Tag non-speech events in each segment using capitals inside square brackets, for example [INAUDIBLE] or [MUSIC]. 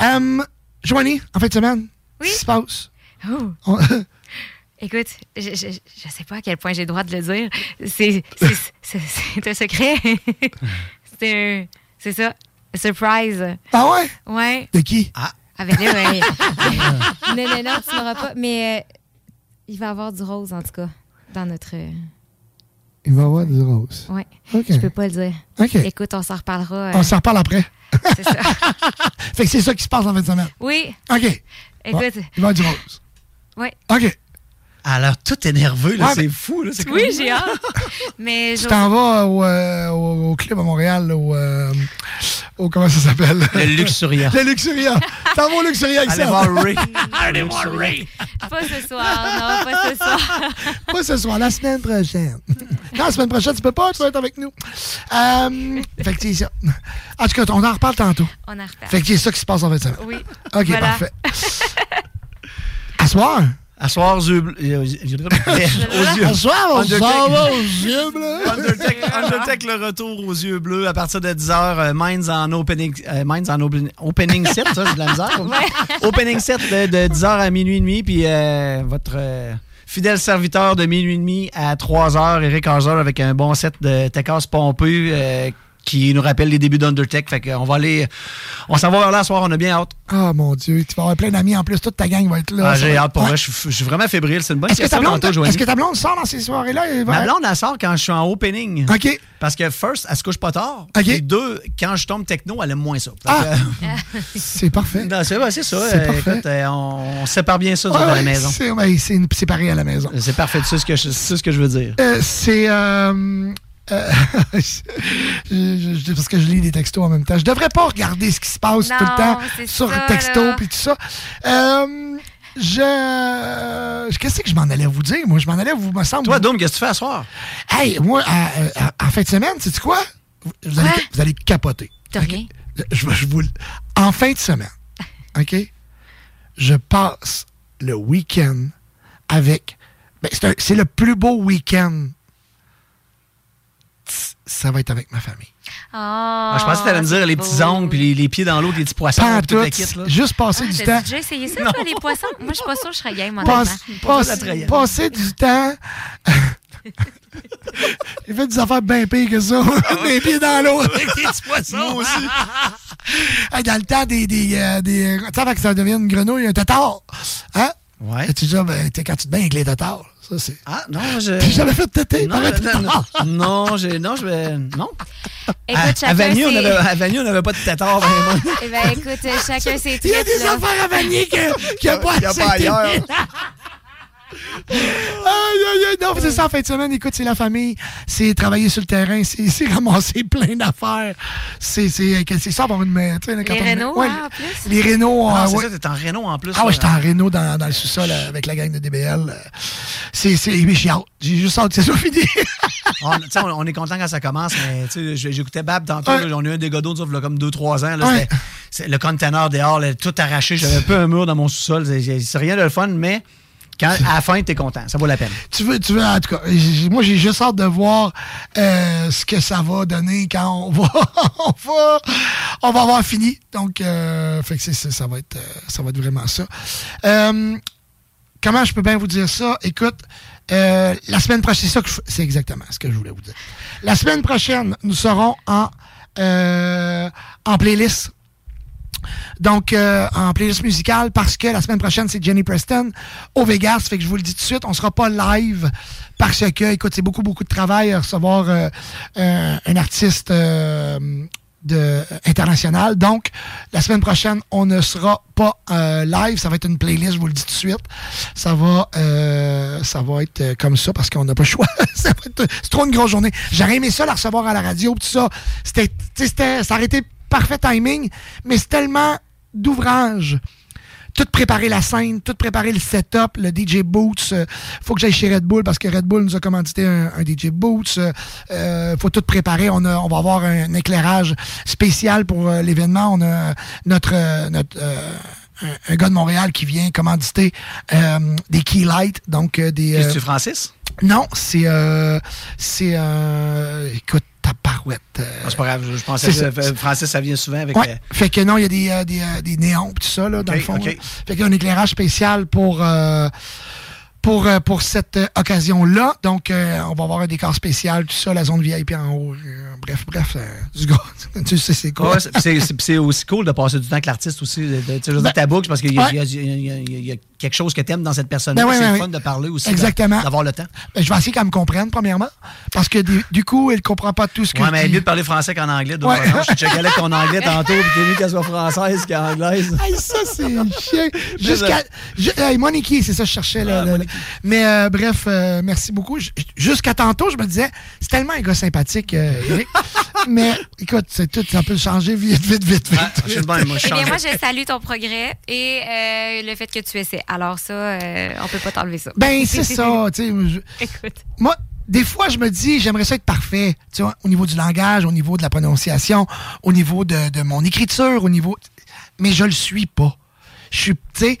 Euh, Joanie, en fin de semaine, Oui. qu'est-ce qui se passe? Oh. On- [LAUGHS] Écoute, je, je, je sais pas à quel point j'ai le droit de le dire. C'est un secret. [LAUGHS] c'est un- c'est ça. Surprise. ah ouais? Ouais. De qui? Avec là, ouais. [LAUGHS] non, non, non, tu n'auras pas. Mais euh, il va y avoir du rose, en tout cas, dans notre. euh, Il va y avoir des roses. Ouais. OK. Je peux pas le dire. OK. Écoute, on s'en reparlera. euh, On s'en reparle après. C'est ça. [LAUGHS] Fait que c'est ça qui se passe en fin de semaine. Oui. OK. Écoute. Bon, il va du rose. Oui. OK. Alors, tout est nerveux, là. Ouais, c'est fou, là. c'est Oui, comme- j'ai hâte. [LAUGHS] Mais Tu je- t'en vas au, euh, au, au club à Montréal, au, euh, au- Comment ça s'appelle? Le Luxuria. [LAUGHS] Le Luxuria. T'en vas au Luxuria avec Allez ça. voir Ray. [LAUGHS] Allez voir Ray. Pas ce soir, non, pas ce soir. Pas ce soir, la semaine prochaine. non, la semaine prochaine, tu peux pas, tu vas être avec nous. Euh, fait que c'est ça. En tout cas, on en reparle tantôt. On en reparle. Fait que c'est ça qui se passe en semaine. Oui. OK, Voilà. parfait. À soir? À soir, aux yeux bleus. Aux yeux. À soir, on s'en va aux yeux bleus. Undertaker, le retour aux yeux bleus à partir de 10h. Euh, Minds en opening, euh, Minds en open- opening set, ça, j'ai de la misère. Opening set de, de 10h à minuit et demi. Puis euh, votre euh, fidèle serviteur de minuit et demi à 3h, Eric Hazer, avec un bon set de Tecas pompeux euh, qui nous rappelle les débuts d'Undertake. Fait qu'on va aller. On s'en va vers là ce soir, on a bien hâte. Ah, mon Dieu, tu vas avoir plein d'amis en plus. Toute ta gang va être là. Ah, j'ai hâte pour Ouais. vrai. Je suis- vraiment fébrile. C'est une bonne Est-ce que, ta blonde, est-ce que ta blonde sort dans ces soirées-là? Ma blonde, elle sort quand je suis en opening. OK. Parce que, first, elle se couche pas tard. OK. Et deux, quand je tombe techno, elle aime moins ça. Ah! [LAUGHS] C'est parfait. c'est ouais, ça. C'est Euh, parfait. écoute, euh, on, on sépare bien ça Ouais, dans la maison. C'est pareil à la maison. C'est parfait, c'est ce que je, c'est ce que je veux dire. Euh, c'est. Euh, [LAUGHS] je- je- je- parce que je lis des textos en même temps. Je devrais pas regarder ce qui se passe Non, tout le temps sur ça, texto puis tout ça. Euh, je. Qu'est-ce que je m'en allais vous dire? Moi, je m'en allais vous, me semble. Toi, Dom, qu'est-ce que tu fais à soir? Hey, moi, à- à- en fin de semaine, sais-tu quoi? Vous, allez, Quoi? vous allez capoter. T'as rien? Je, je vous, en fin de semaine, OK? Je passe le week-end avec. ben, c'est le plus beau week-end. Ça va être avec ma famille. Ah, Ah, je pensais que tu allais me dire les petits beau. ongles, puis les, les pieds dans l'eau, les petits poissons, Pas tout, la kit. Là. juste passer Ah, du temps. déjà essayé ça, toi, les poissons? Moi, je suis pas sûre que je serais game, trahison. passer du temps. [LAUGHS] J'ai fait des affaires bien pires que ça. [LAUGHS] Mes pieds dans l'eau avec des petits poissons. Moi aussi. Hey, dans le temps des. des, euh, des tu sais, avant que ça devienne une grenouille, un tatard. Hein? Ouais. Tu déjà, ben, quand tu te baignes avec les tatards, ça c'est. Ah, non, je. T'as jamais fait de tété Non, non, non, non, j'ai- non, je vais. Non. Écoute, à, à chacun Vanier, on avait, à Vanier, on n'avait pas de tatard. vraiment. Eh ben, écoute, chacun [LAUGHS] ses Il y a des là. affaires à Vanier qu'il n'y a pas, ailleurs. Aïe, aïe, aïe. Non, c'est ça en fin de semaine. Écoute, c'est la famille. C'est travailler sur le terrain. C'est ramasser [LAUGHS] plein d'affaires. C'est c'est- c'est ça avoir une. quand Les Renault, ouais, hein, en plus? Les Renault. Ah, euh, c'est ouais. ça, t'es en Renault en plus. Ah ouais, là. j'étais en Renault dans, dans le sous-sol euh, avec la gang de DBL. euh. C'est, c'est, mais j'ai hâte. J'ai juste hâte que ça soit fini. [LAUGHS] On, est content quand ça commence, mais tu sais, j'ai- j'écoutais Bab tantôt. Ouais. là, on a eu un dégât d'eau il y a comme 2-3 ans. Là, Ouais. c'était- c'est- le container dehors, là, tout arraché. J'avais un peu un mur dans mon sous-sol. C'est- C'est rien de le fun, mais à la fin, t'es content. Ça vaut la peine. tu veux, tu veux, en tout cas, moi, j'ai juste hâte de voir euh, ce que ça va donner quand on va, [LAUGHS] on va, on va avoir fini. Donc, euh, ça va être, euh, ça va être vraiment ça. Euh, comment je peux bien vous dire ça? Écoute, la semaine prochaine, c'est ça que c'est exactement ce que je voulais vous dire. La semaine prochaine, nous serons en, en playlist. Donc, euh, en playlist musicale, parce que la semaine prochaine, c'est Jenny Preston au Vegas. Fait que je vous le dis tout de suite, on sera pas live parce que, écoute, c'est beaucoup, beaucoup de travail à recevoir euh, euh, un artiste international. Donc, la semaine prochaine, on ne sera pas live. Ça va être une playlist, je vous le dis tout de suite. Ça va, être comme ça parce qu'on n'a pas le choix. [LAUGHS] C'est trop une grosse journée. J'aurais aimé ça la recevoir à la radio, tout ça. C'était, ça aurait été parfait timing, mais c'est tellement d'ouvrage. Tout préparer la scène, tout préparer le setup, le DJ Boots. euh, faut que j'aille chez Red Bull parce que Red Bull nous a commandité un, un DJ Boots. euh, euh, faut tout préparer. On, a, on va avoir un éclairage spécial pour euh, l'événement. On a notre, notre un, un gars de Montréal qui vient commanditer des key lights, donc des. Tu, Francis? non, c'est. C'est. Écoute, ta parouette. Ah, c'est pas grave, je pensais que euh, Francis, ça vient souvent avec. Ouais. euh, Fait que non, il y a des, euh, des, euh, des néons tout ça, là, dans le fond. Fait qu'il y a un éclairage spécial pour, euh, pour, euh, pour cette euh, occasion-là. Donc, euh, on va avoir un décor spécial, tout ça, la zone VIP en haut. Euh, bref, bref, euh, du gars, [LAUGHS] tu sais c'est quoi? Ouais, c'est- aussi cool de passer du temps avec l'artiste aussi. Tu sais, Ben, ta boucle, parce qu'il y, ouais. y a- y y quelque chose que tu aimes dans cette personne-là. Ben ouais, c'est fun de parler aussi. Exactement. D'avoir le temps. Ben, je vais essayer qu'elle me comprenne, premièrement. Parce que du, du coup, elle ne comprend pas tout ce que Ouais, je mais mieux de parler français qu'en anglais. façon. Je checkais ton anglais tantôt, puis t'es mieux qu'elle soit française qu'anglaise. Hey, ça, c'est chien. Jusqu'à. ju- Hey, Moniki, c'est ça que je cherchais. Là, Mais euh, bref, euh, merci beaucoup. J- Jusqu'à tantôt, je me disais, c'est tellement un gars sympathique, euh, Eric. [LAUGHS] Mais écoute, c'est tout, ça peut changer vite, vite, vite, vite. Ah, je suis de même, moi, je Eh bien, change. moi, je salue ton progrès et euh, le fait que tu essaies. Alors, ça, euh, on peut pas t'enlever ça. Ben, c'est [LAUGHS] ça. tu sais, je- Écoute. Moi, des fois, je me dis, j'aimerais ça être parfait. Tu vois, au niveau du langage, au niveau de la prononciation, au niveau de, de mon écriture, au niveau. Mais je le suis pas. Je suis, tu sais,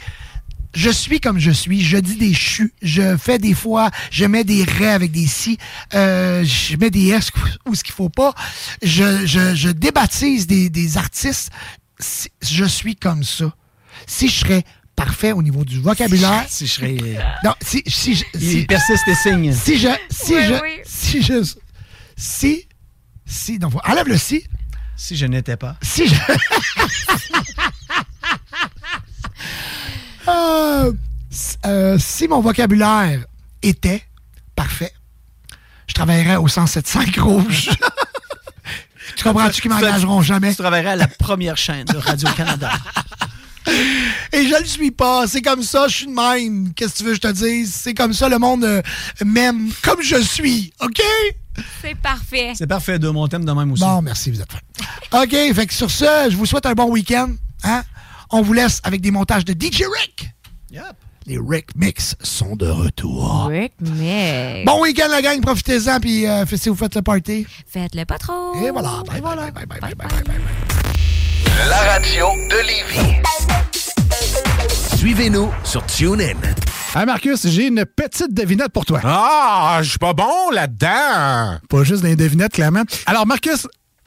je suis comme je suis. Je dis des chus. Je fais des fois, je mets des raies avec des si. Euh, je mets des s où ce qu'il faut pas. Je, je, je débaptise des, des artistes. Si- Je suis comme ça. Si je serais parfait au niveau du vocabulaire. Si je serais. Non, si, si, je- si, Il persiste et signe. si je. Si Oui, je. oui. Si je. Si. Si. Donc, enlève le si. Si je n'étais pas. Si je. [LAUGHS] [LAUGHS] Euh, euh, si mon vocabulaire était parfait, je travaillerais au 107.5 rouge. [LAUGHS] tu comprends-tu qu'ils m'engageront jamais? Tu travaillerais à la première chaîne de Radio-Canada. [LAUGHS] Et je le suis pas. C'est comme ça, je suis de même. Qu'est-ce que tu veux que je te dise? C'est comme ça, le monde euh, m'aime comme je suis. OK? C'est parfait. C'est parfait, de mon thème de même aussi. Bon, merci, vous êtes fin. OK, fait que sur ce, je vous souhaite un bon week-end. Hein? On vous laisse avec des montages de DJ Rick. Yep. Les Rick Mix sont de retour. Rick, mais. Bon week-end, la gang. Profitez-en, puis euh, si vous faites le party. Faites-le pas trop. Et voilà. Bye, Et voilà. bye, bye, bye, bye, Bye, bye, bye, bye. La radio de Lévis. Suivez-nous sur TuneIn. Hey Marcus, j'ai une petite devinette pour toi. Ah, je suis pas bon là-dedans. Pas juste des devinettes, clairement. Alors, Marcus,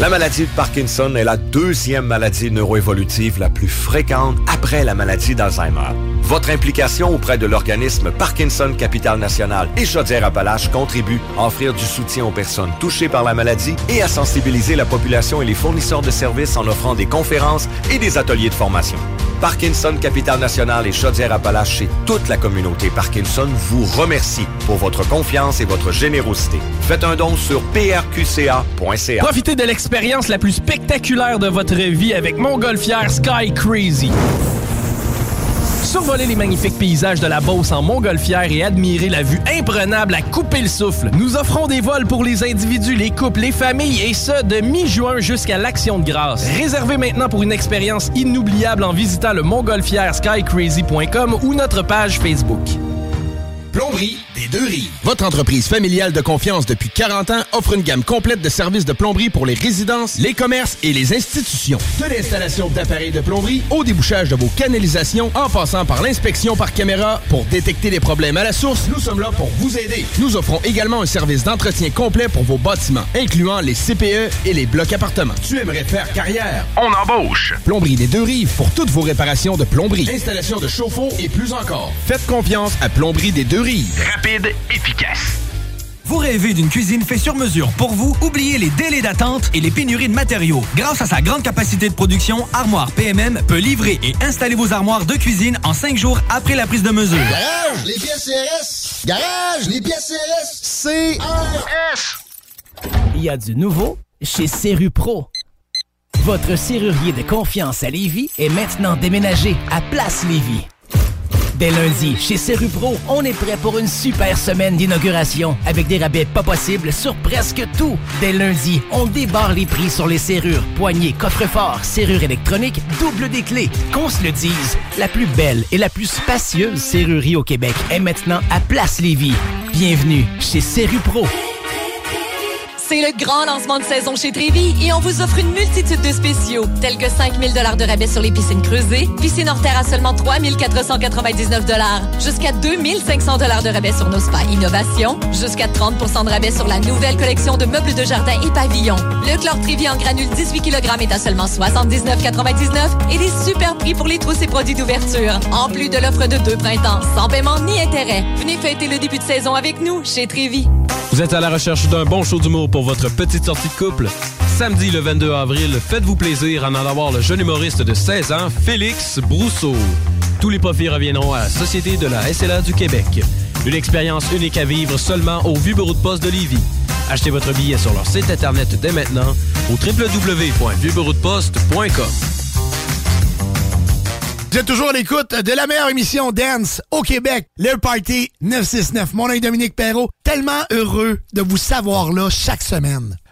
La maladie de Parkinson est la deuxième maladie neuroévolutive la plus fréquente après la maladie d'Alzheimer. Votre implication auprès de l'organisme Parkinson Capital National et Chaudière-Appalaches contribue à offrir du soutien aux personnes touchées par la maladie et à sensibiliser la population et les fournisseurs de services en offrant des conférences et des ateliers de formation. Parkinson Capital National et Chaudière-Appalaches et toute la communauté Parkinson vous remercie pour votre confiance et votre générosité. Faites un don sur prqca.ca. Profitez de l'expérience la plus spectaculaire de votre vie avec Montgolfière Sky Crazy. Survolez les magnifiques paysages de la Beauce en Montgolfière et admirez la vue imprenable à couper le souffle. Nous offrons des vols pour les individus, les couples, les familles et ce, de mi-juin jusqu'à l'Action de grâce. Réservez maintenant pour une expérience inoubliable en visitant le montgolfièreskycrazy.com ou notre page Facebook. Plomberie des deux rives. Votre entreprise familiale de confiance depuis 40 ans offre une gamme complète de services de plomberie pour les résidences, les commerces et les institutions. De l'installation d'appareils de plomberie au débouchage de vos canalisations en passant par l'inspection par caméra pour détecter les problèmes à la source, nous sommes là pour vous aider. Nous offrons également un service d'entretien complet pour vos bâtiments, incluant les CPE et les blocs appartements. Tu aimerais faire carrière? On embauche. Plomberie des deux rives pour toutes vos réparations de plomberie, installation de chauffe-eau et plus encore. Faites confiance à Plomberie des deux Rapide, efficace. Vous rêvez d'une cuisine faite sur mesure pour vous? Oubliez les délais d'attente et les pénuries de matériaux. Grâce à sa grande capacité de production, Armoire PMM peut livrer et installer vos armoires de cuisine en cinq jours après la prise de mesure. Garage, les pièces CRS. Garage, les pièces CRS. CRS. Il y a du nouveau chez Serru Pro. Votre serrurier de confiance à Lévis est maintenant déménagé à Place Lévis. Dès lundi, chez Serupro, on est prêt pour une super semaine d'inauguration avec des rabais pas possibles sur presque tout. Dès lundi, on débarre les prix sur les serrures, poignées, coffres-forts, serrures électroniques, double des clés. Qu'on se le dise, la plus belle et la plus spacieuse serrurerie au Québec est maintenant à Place Lévis. Bienvenue chez Serupro. C'est le grand lancement de saison chez Trévi et on vous offre une multitude de spéciaux, tels que 5000 dollars de rabais sur les piscines creusées, piscine hors terre à seulement 3499 dollars, jusqu'à 2500 dollars de rabais sur nos spas innovation, jusqu'à 30% de rabais sur la nouvelle collection de meubles de jardin et pavillons. Le chlore Trévi en granule 18 kg est à seulement 79,99 et des super prix pour les trousses et produits d'ouverture, en plus de l'offre de deux printemps, sans paiement ni intérêt. Venez fêter le début de saison avec nous chez Trévi. Vous êtes à la recherche d'un bon show d'humour pour votre petite sortie de couple? Samedi le 22 avril, faites-vous plaisir en allant voir le jeune humoriste de 16 ans, Félix Brousseau. Tous les profits reviendront à la Société de la SLA du Québec. Une expérience unique à vivre seulement au Vieux Bureau de Poste de Lévis. Achetez votre billet sur leur site internet dès maintenant au www.vieuxbureaudeposte.com. Vous êtes toujours à l'écoute de la meilleure émission Dance au Québec, le Party 969. Mon nom est Dominique Perrault. Tellement heureux de vous savoir là chaque semaine.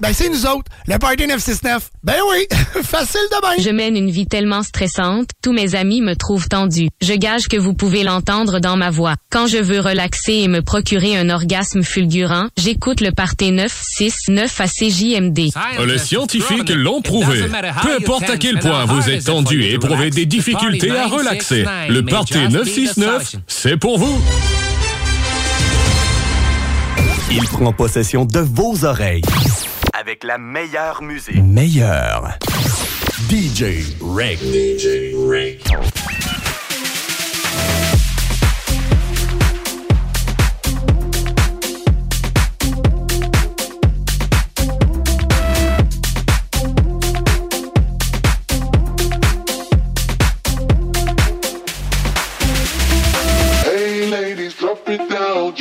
ben c'est nous autres, le Party 969. Ben oui, [LAUGHS] facile de bain. Je mène une vie tellement stressante, tous mes amis me trouvent tendue. Je gage que vous pouvez l'entendre dans ma voix. Quand je veux relaxer et me procurer un orgasme fulgurant, j'écoute le Party 969 à CJMD. Les scientifiques l'ont prouvé. Peu importe à quel point vous êtes tendu et éprouvez des difficultés à relaxer, le Party 969, c'est pour vous. Il prend possession de vos oreilles. Avec la meilleure musique. Meilleure. DJ Reg. DJ Reg.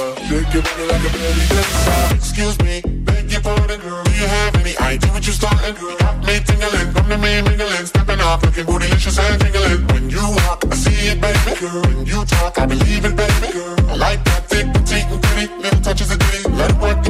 Shake your body like a belly dancer. Excuse me, beg your pardon, girl. Do you have any idea what you're starting, girl? Got me tingling, come to me mingling, stepping off, looking bootylicious and tingling. When you walk, I see it, baby, girl. When you talk, I believe it, baby, girl. I like that thick, petite, and pretty, little touches of ditty. Let it work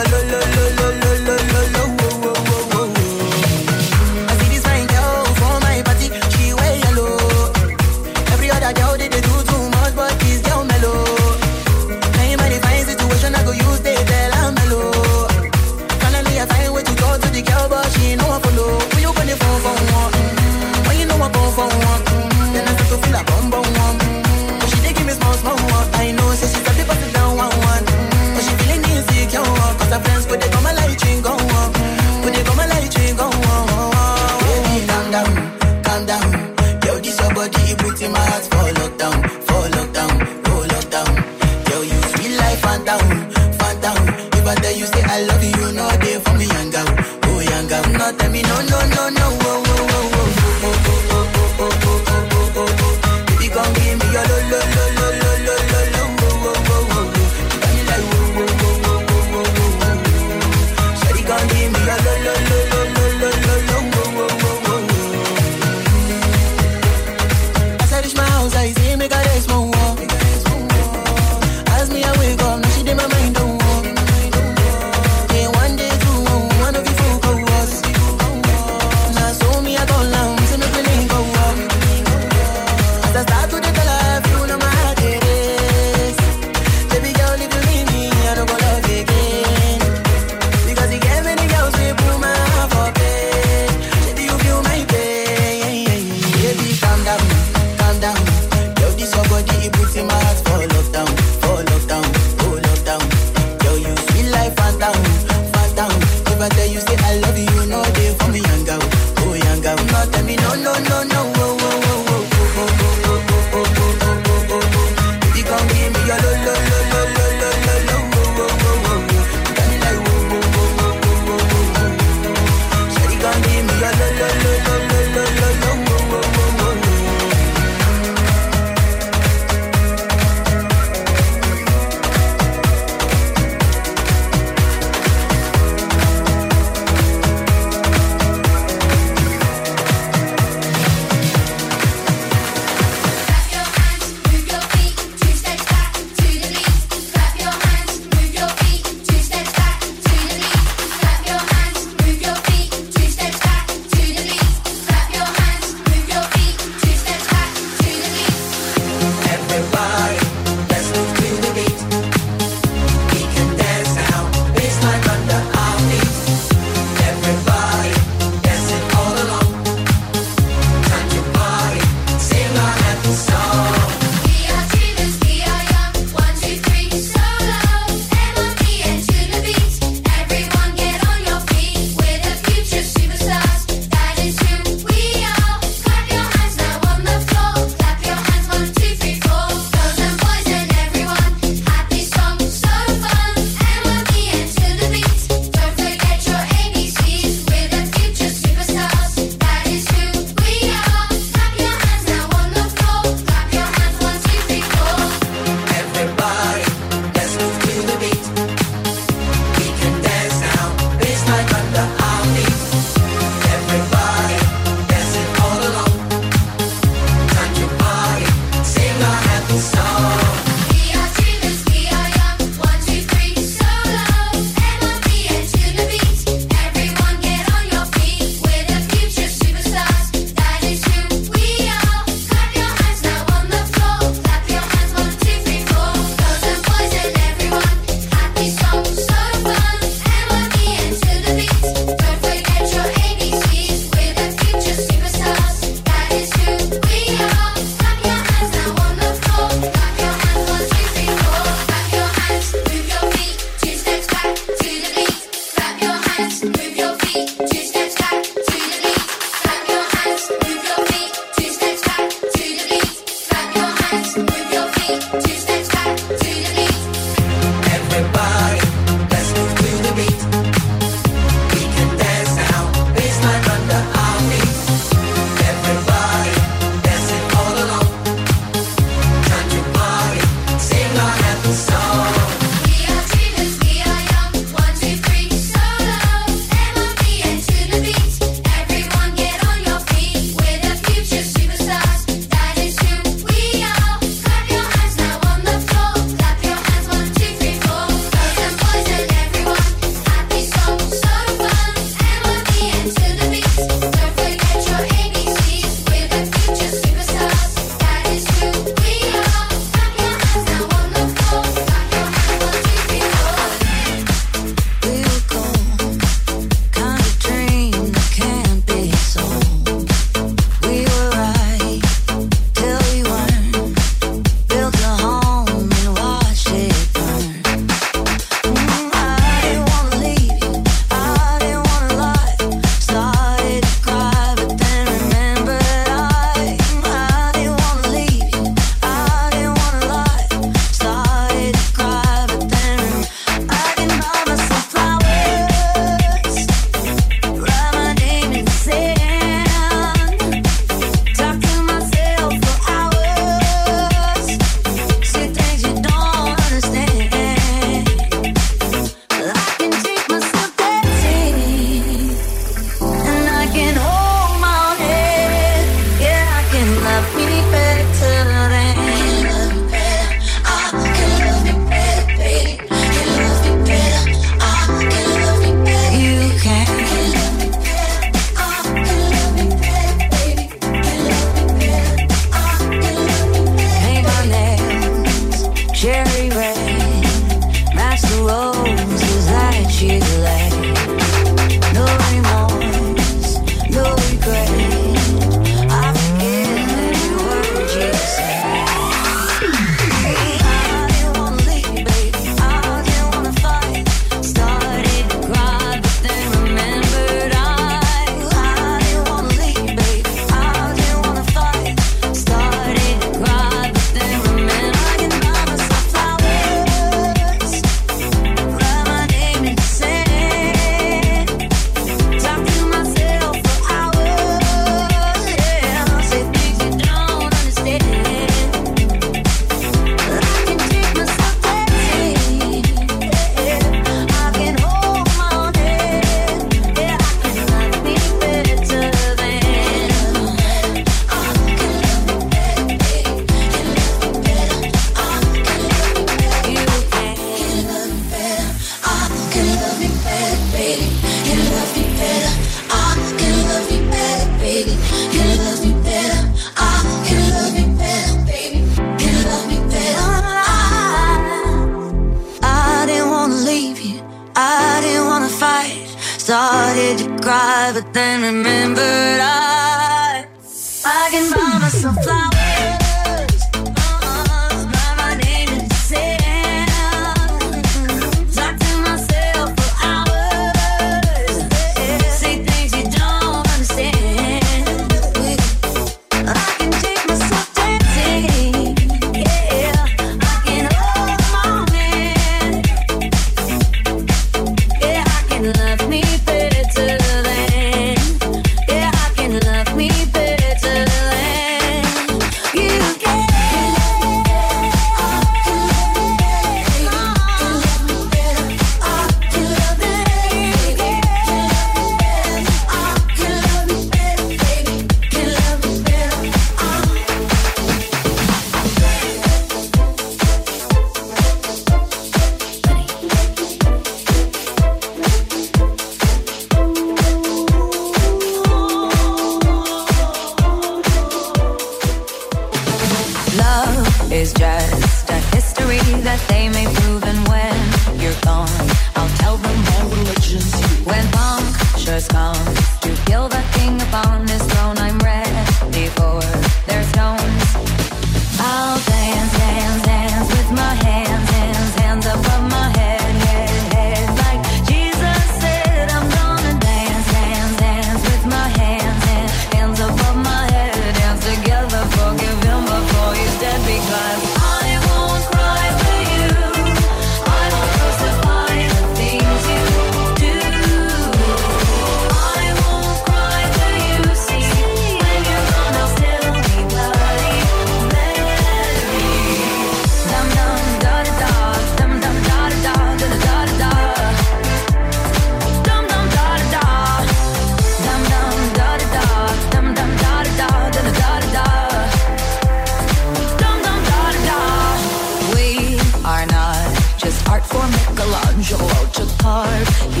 heart.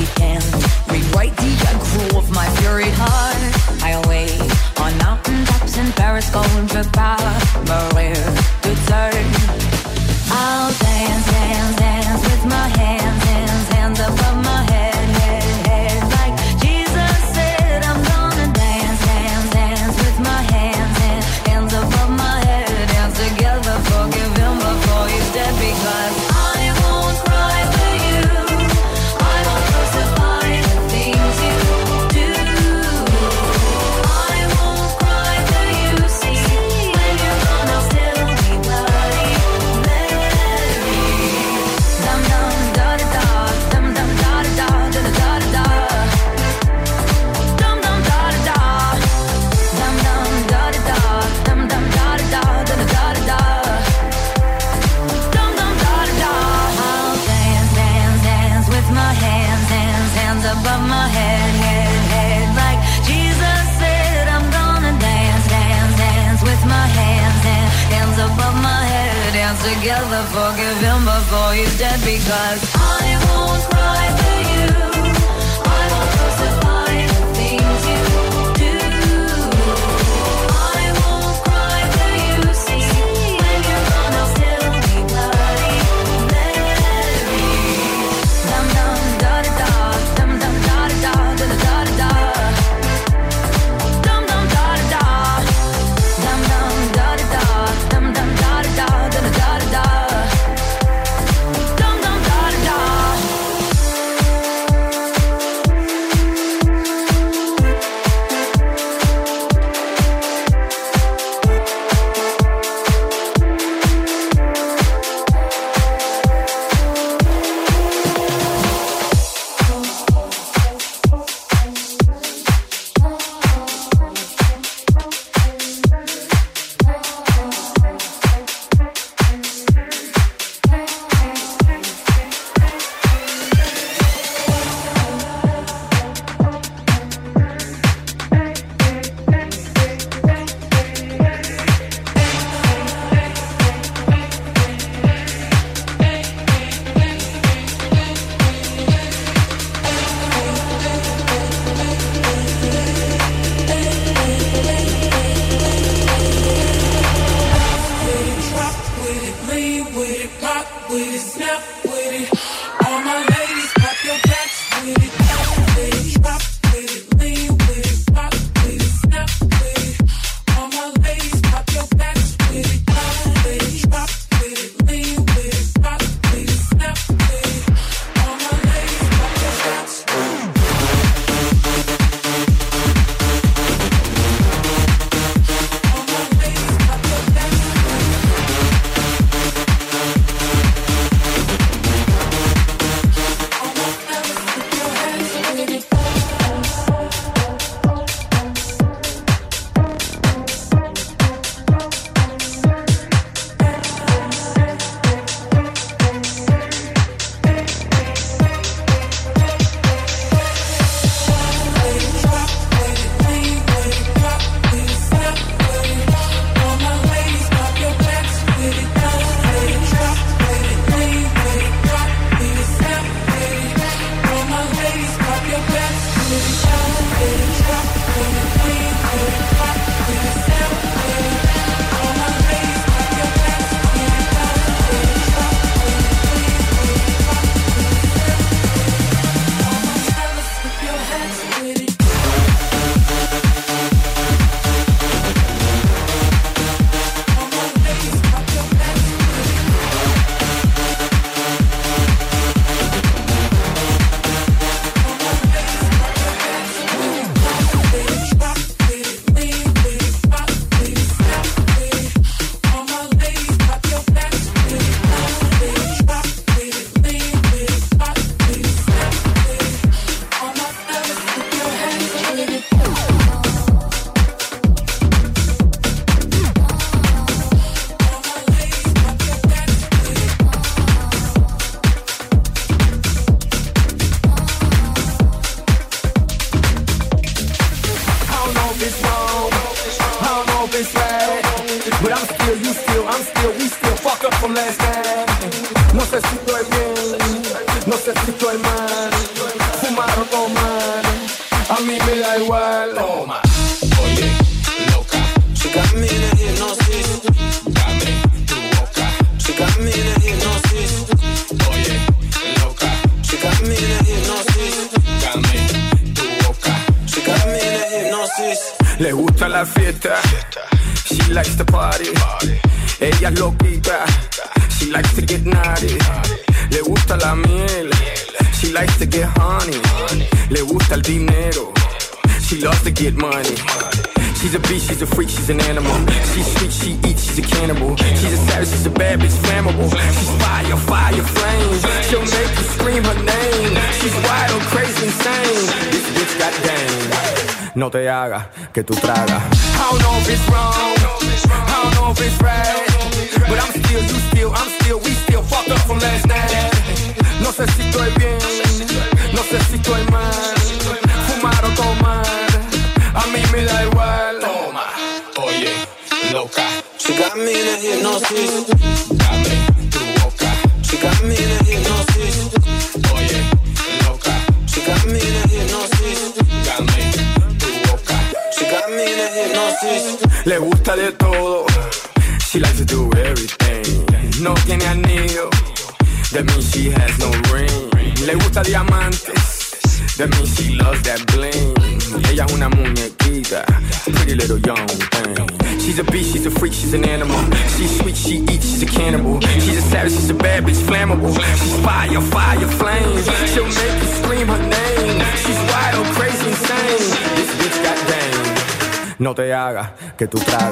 Que tú tragas.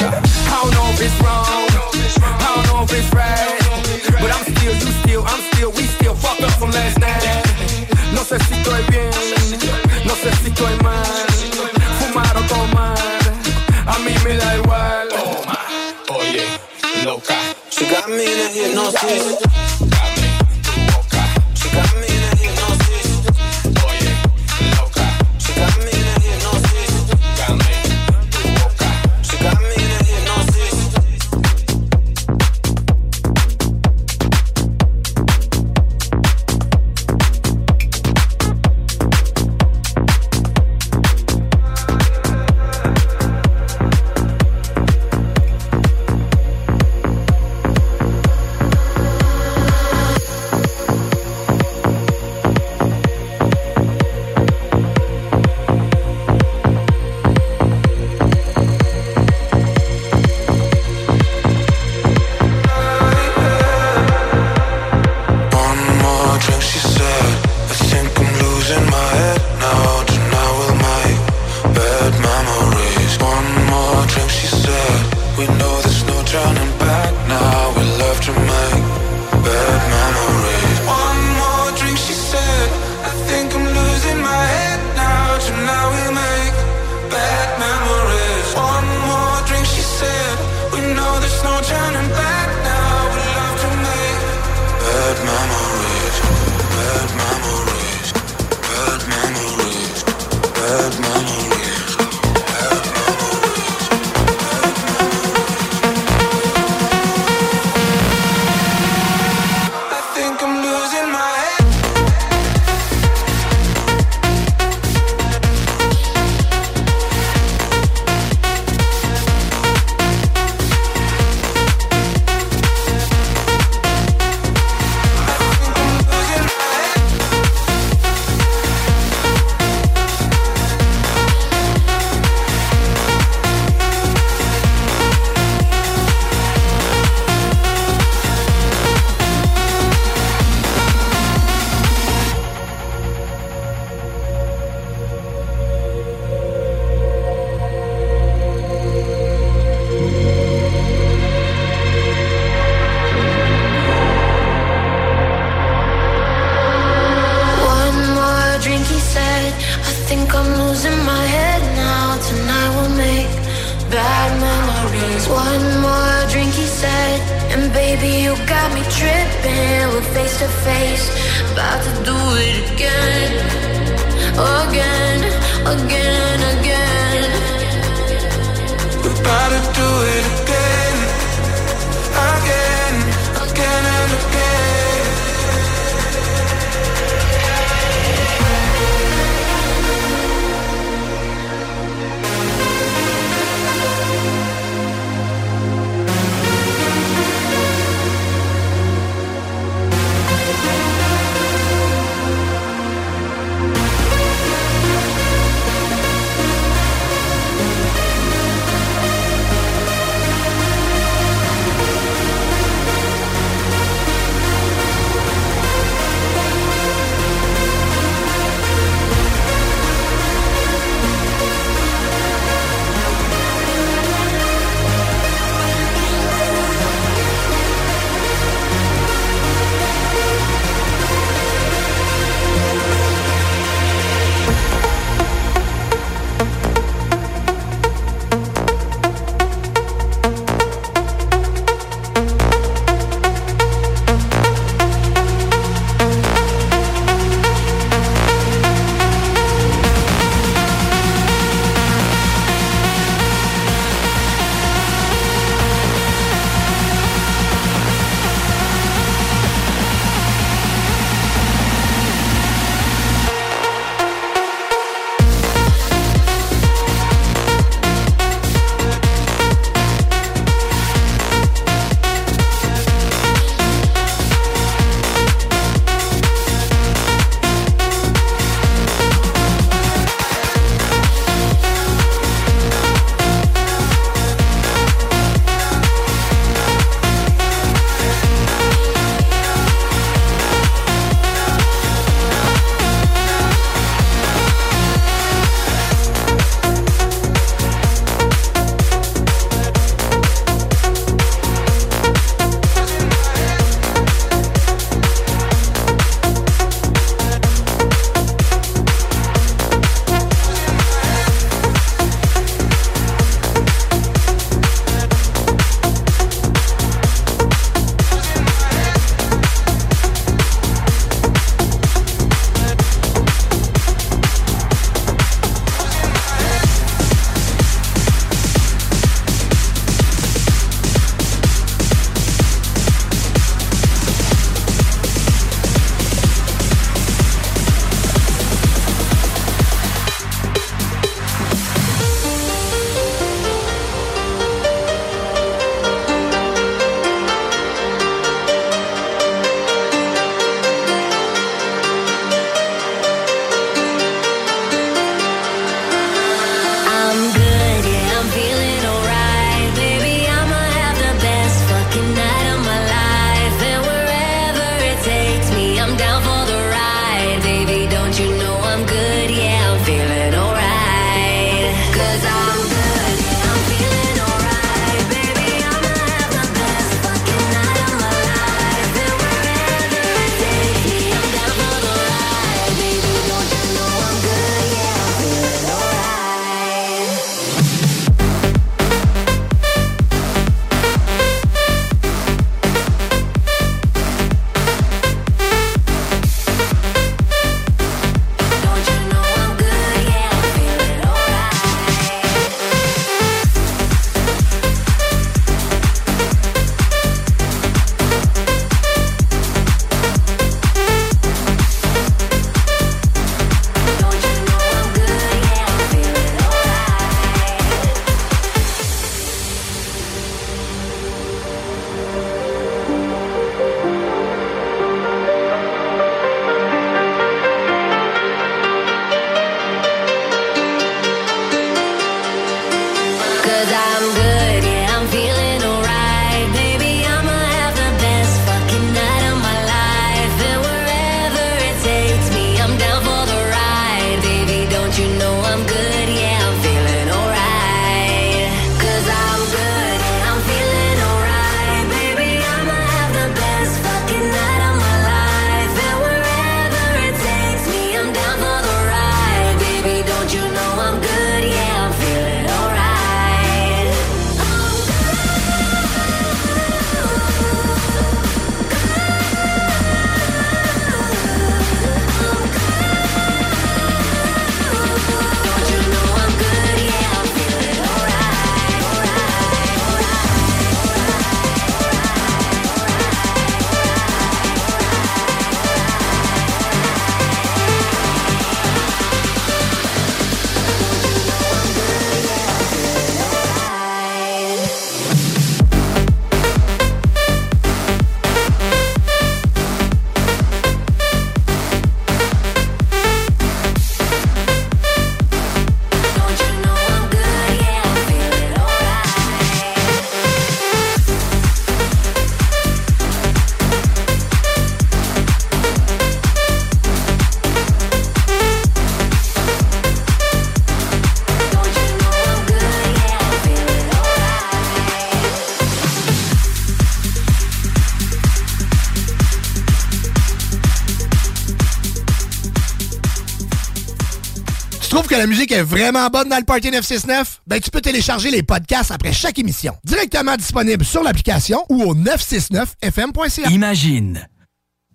Est vraiment bonne dans le Party 969? Ben, tu peux télécharger les podcasts après chaque émission. Directement disponible sur l'application ou au 969fm.ca. Imagine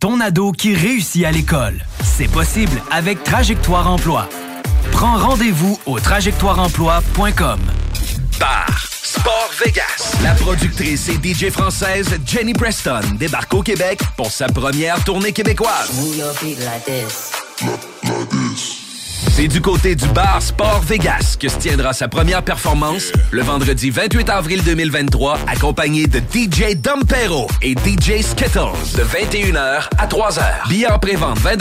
ton ado qui réussit à l'école. C'est possible avec Trajectoire Emploi. Prends rendez-vous au trajectoireemploi.com. Bar Sport Vegas. La productrice et DJ française Jenny Preston débarque au Québec pour sa première tournée québécoise. C'est du côté du bar Sport Vegas que se tiendra sa première performance le vendredi 28 avril 2023, accompagné de DJ Dompero et DJ Skittles de 21h à 3h. Billets en pré-vente 20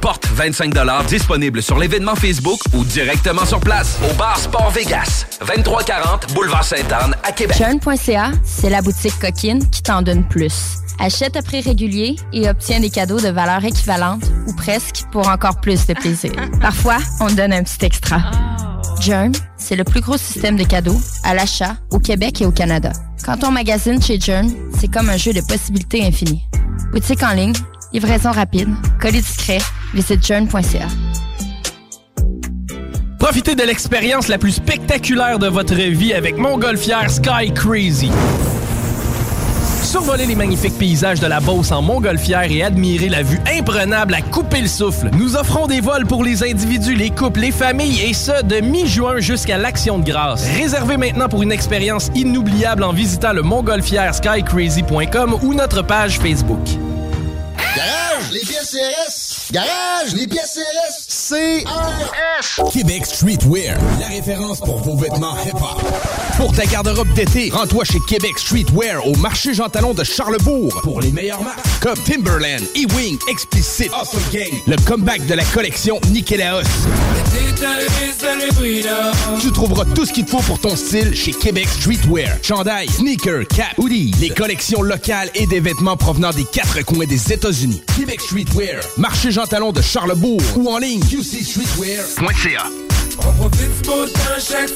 porte 25 disponible sur l'événement Facebook ou directement sur place au bar Sport Vegas, 2340 Boulevard Sainte-Anne à Québec. Jeune.ca, c'est la boutique coquine qui t'en donne plus. Achète à prix régulier et obtiens des cadeaux de valeur équivalente ou presque pour encore plus de plaisir. [LAUGHS] Parfois, on te donne un petit extra. Jern, c'est le plus gros système de cadeaux à l'achat au Québec et au Canada. Quand on magasine chez Jern, c'est comme un jeu de possibilités infinies. Boutique en ligne, livraison rapide, colis discret, visite jern.ca. Profitez de l'expérience la plus spectaculaire de votre vie avec Montgolfière Sky Crazy. Survoler les magnifiques paysages de la Beauce en montgolfière et admirer la vue imprenable à couper le souffle. Nous offrons des vols pour les individus, les couples, les familles et ce, de mi-juin jusqu'à l'Action de grâce. Réservez maintenant pour une expérience inoubliable en visitant le montgolfièreskycrazy.com ou notre page Facebook. Garage, les pièces CRS. Garage, les pièces CRS. CRS. Québec Streetwear, la référence pour vos vêtements hip-hop. Pour ta garde-robe d'été, rends-toi chez Québec Streetwear au marché Jean Talon de Charlebourg pour les meilleures marques comme Timberland, E-Wing, Explicit, Awesome Gang, le comeback de la collection Nikélaos. Tu trouveras tout ce qu'il te faut pour ton style chez Québec Streetwear. Chandail, sneakers, cap, hoodie, les collections locales et des vêtements provenant des quatre coins des États-Unis. Québec Streetwear, marché Jean Talon de Charlebourg ou en ligne qcstreetwear.ca. On profite du beau temps chaque.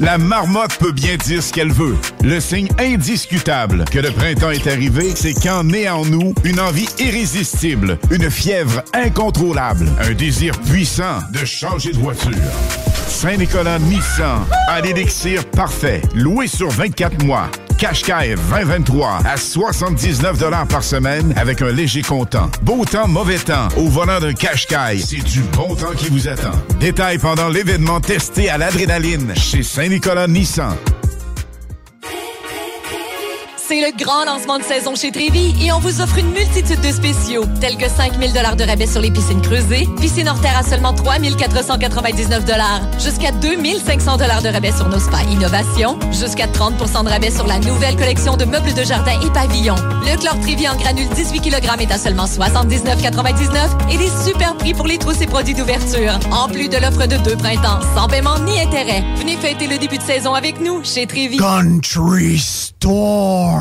La marmotte peut bien dire ce qu'elle veut. Le signe indiscutable que le printemps est arrivé, c'est quand naît en nous une envie irrésistible, une fièvre incontrôlable, un désir puissant de changer de voiture. Saint-Nicolas Nissan a l'élixir parfait, loué sur 24 mois. Qashqai 2023 à 79 par semaine avec un léger comptant. Beau temps, mauvais temps. Au volant d'un Qashqai, c'est du bon temps qui vous attend. Détails pendant l'événement testé à l'adrénaline chez Saint-Nicolas Nissan. C'est le grand lancement de saison chez Trévi et on vous offre une multitude de spéciaux, tels que 5000 dollars de rabais sur les piscines creusées, piscine hors terre à seulement 3499 dollars, jusqu'à 2500 dollars de rabais sur nos spas innovation, jusqu'à 30% de rabais sur la nouvelle collection de meubles de jardin et pavillons. Le chlore Trévi en granule 18 kg est à seulement 79,99 et des super prix pour les trousses et produits d'ouverture, en plus de l'offre de deux printemps, sans paiement ni intérêt. Venez fêter le début de saison avec nous chez Trévi. Country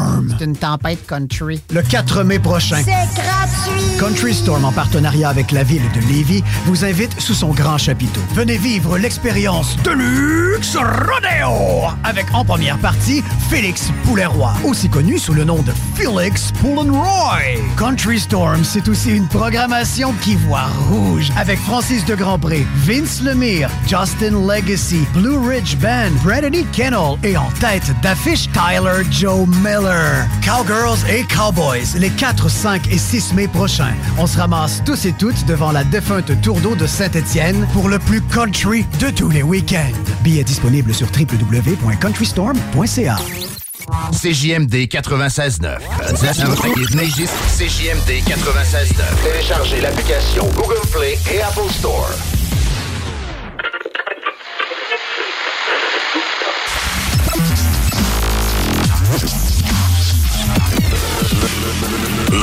Storm. C'est une tempête country. Le 4 mai prochain. C'est gratuit. Country Storm, en partenariat avec la ville de Lévis, vous invite sous son grand chapiteau. Venez vivre l'expérience de luxe Rodeo avec en première partie Félix Poulet-Roy, aussi connu sous le nom de Félix Poulenroy. Country Storm, c'est aussi une programmation qui voit rouge avec Francis de Grandpré, Vince Lemire, Justin Legacy, Blue Ridge Band, Brady Kennel et en tête d'affiche Tyler Joe Miller. Cowgirls et Cowboys, les 4, 5 et 6 mai prochains. On se ramasse tous et toutes devant la défunte Tour d'eau de Saint-Étienne pour le plus country de tous les week-ends. Billets disponibles sur www.countrystorm.ca. CJMD 96.9. CJMD 96.9. Téléchargez l'application Google Play et Apple Store.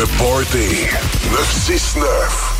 Le Party 969.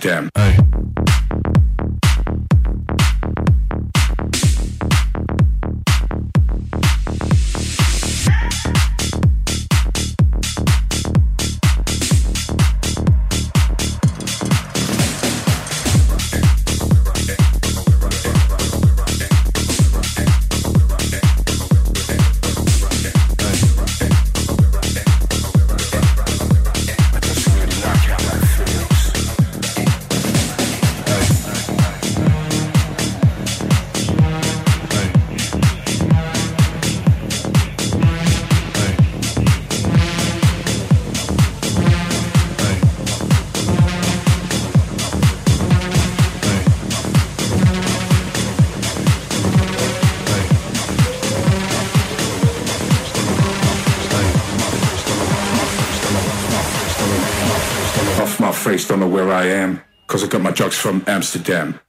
Damn. from Amsterdam.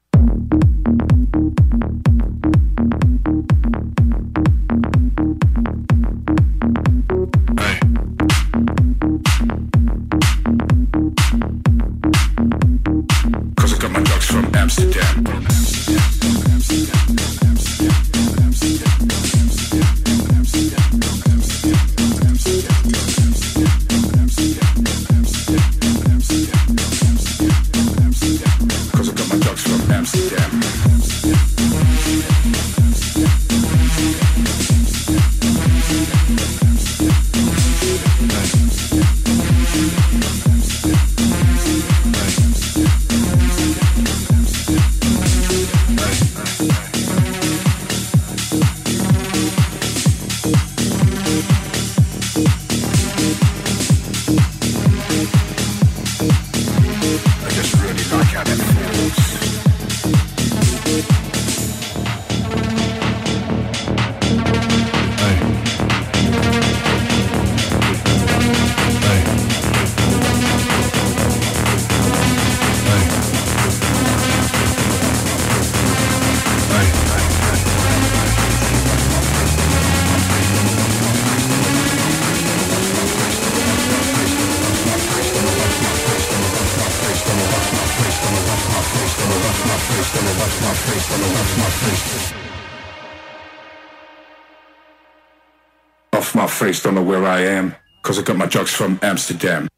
Amsterdam.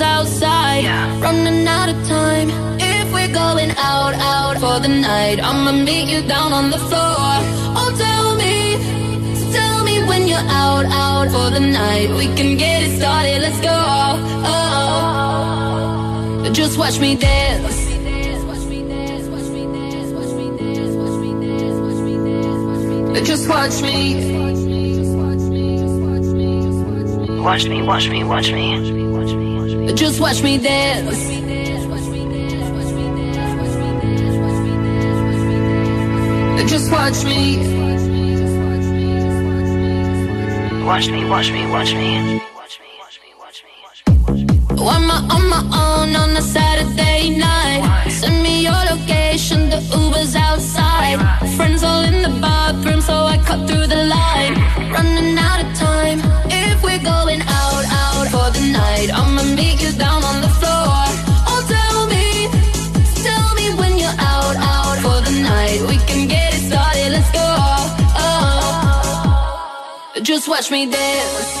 The Uber's outside. Running out of time. If we're going out, out for the night, I'ma meet you down on the floor. Oh, tell me, tell me when you're out, out for the night. We can get it started, let's go. Oh, just watch me dance. Just watch me. Watch me, watch me, watch me. Just watch me dance. Just watch me. Watch me, watch me, watch me. I'm on my own on a Saturday night. Send me your location, the Uber's outside. Friends all in the bathroom, so I cut through the line. Running out of time. If we're going out, out for the night, I'ma meet you down on the floor. Oh, tell me, tell me when you're out, out for the night. We can get it started, let's go. Oh, just watch me dance.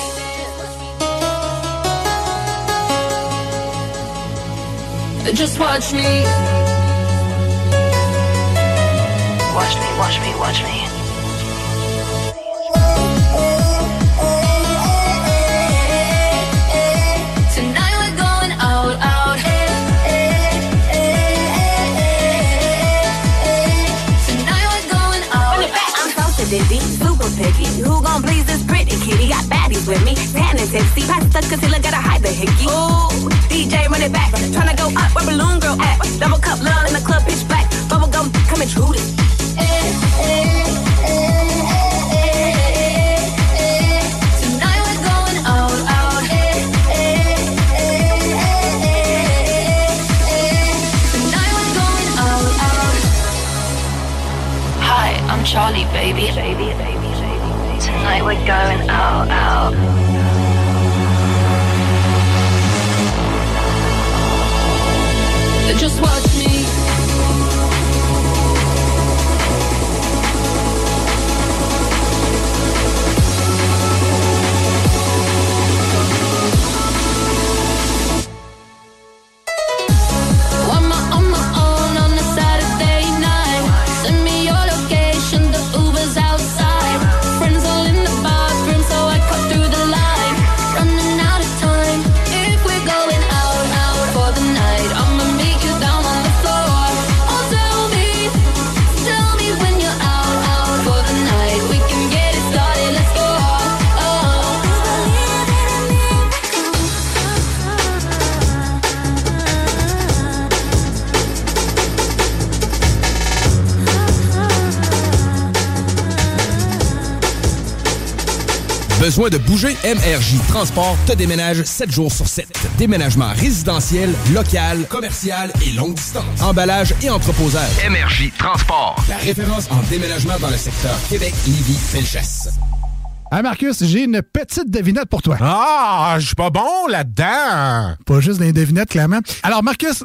Just watch me. Watch me, watch me, watch me. I'm super picky. Who gon' please this pretty kitty? Got baddies with me, tan and tipsy. Pass the concealer, gotta hide the hickey. Ooh, DJ run it back. Tryna go up where balloon girl at. Double cup love in the club, pitch black. Bubble gum, come it. Tonight Charlie, baby, baby, baby, baby. Tonight we're going out, out. Just watch Besoin de bouger? MRJ Transport te déménage 7 jours sur 7. Déménagement résidentiel, local, commercial et longue distance. Emballage et entreposage. MRJ Transport. La référence en déménagement dans le secteur Québec, Lévis, Felchasse. Ah Marcus, j'ai une petite devinette pour toi. Ah, je suis pas bon là-dedans. Pas juste des devinettes, clairement. Alors Marcus,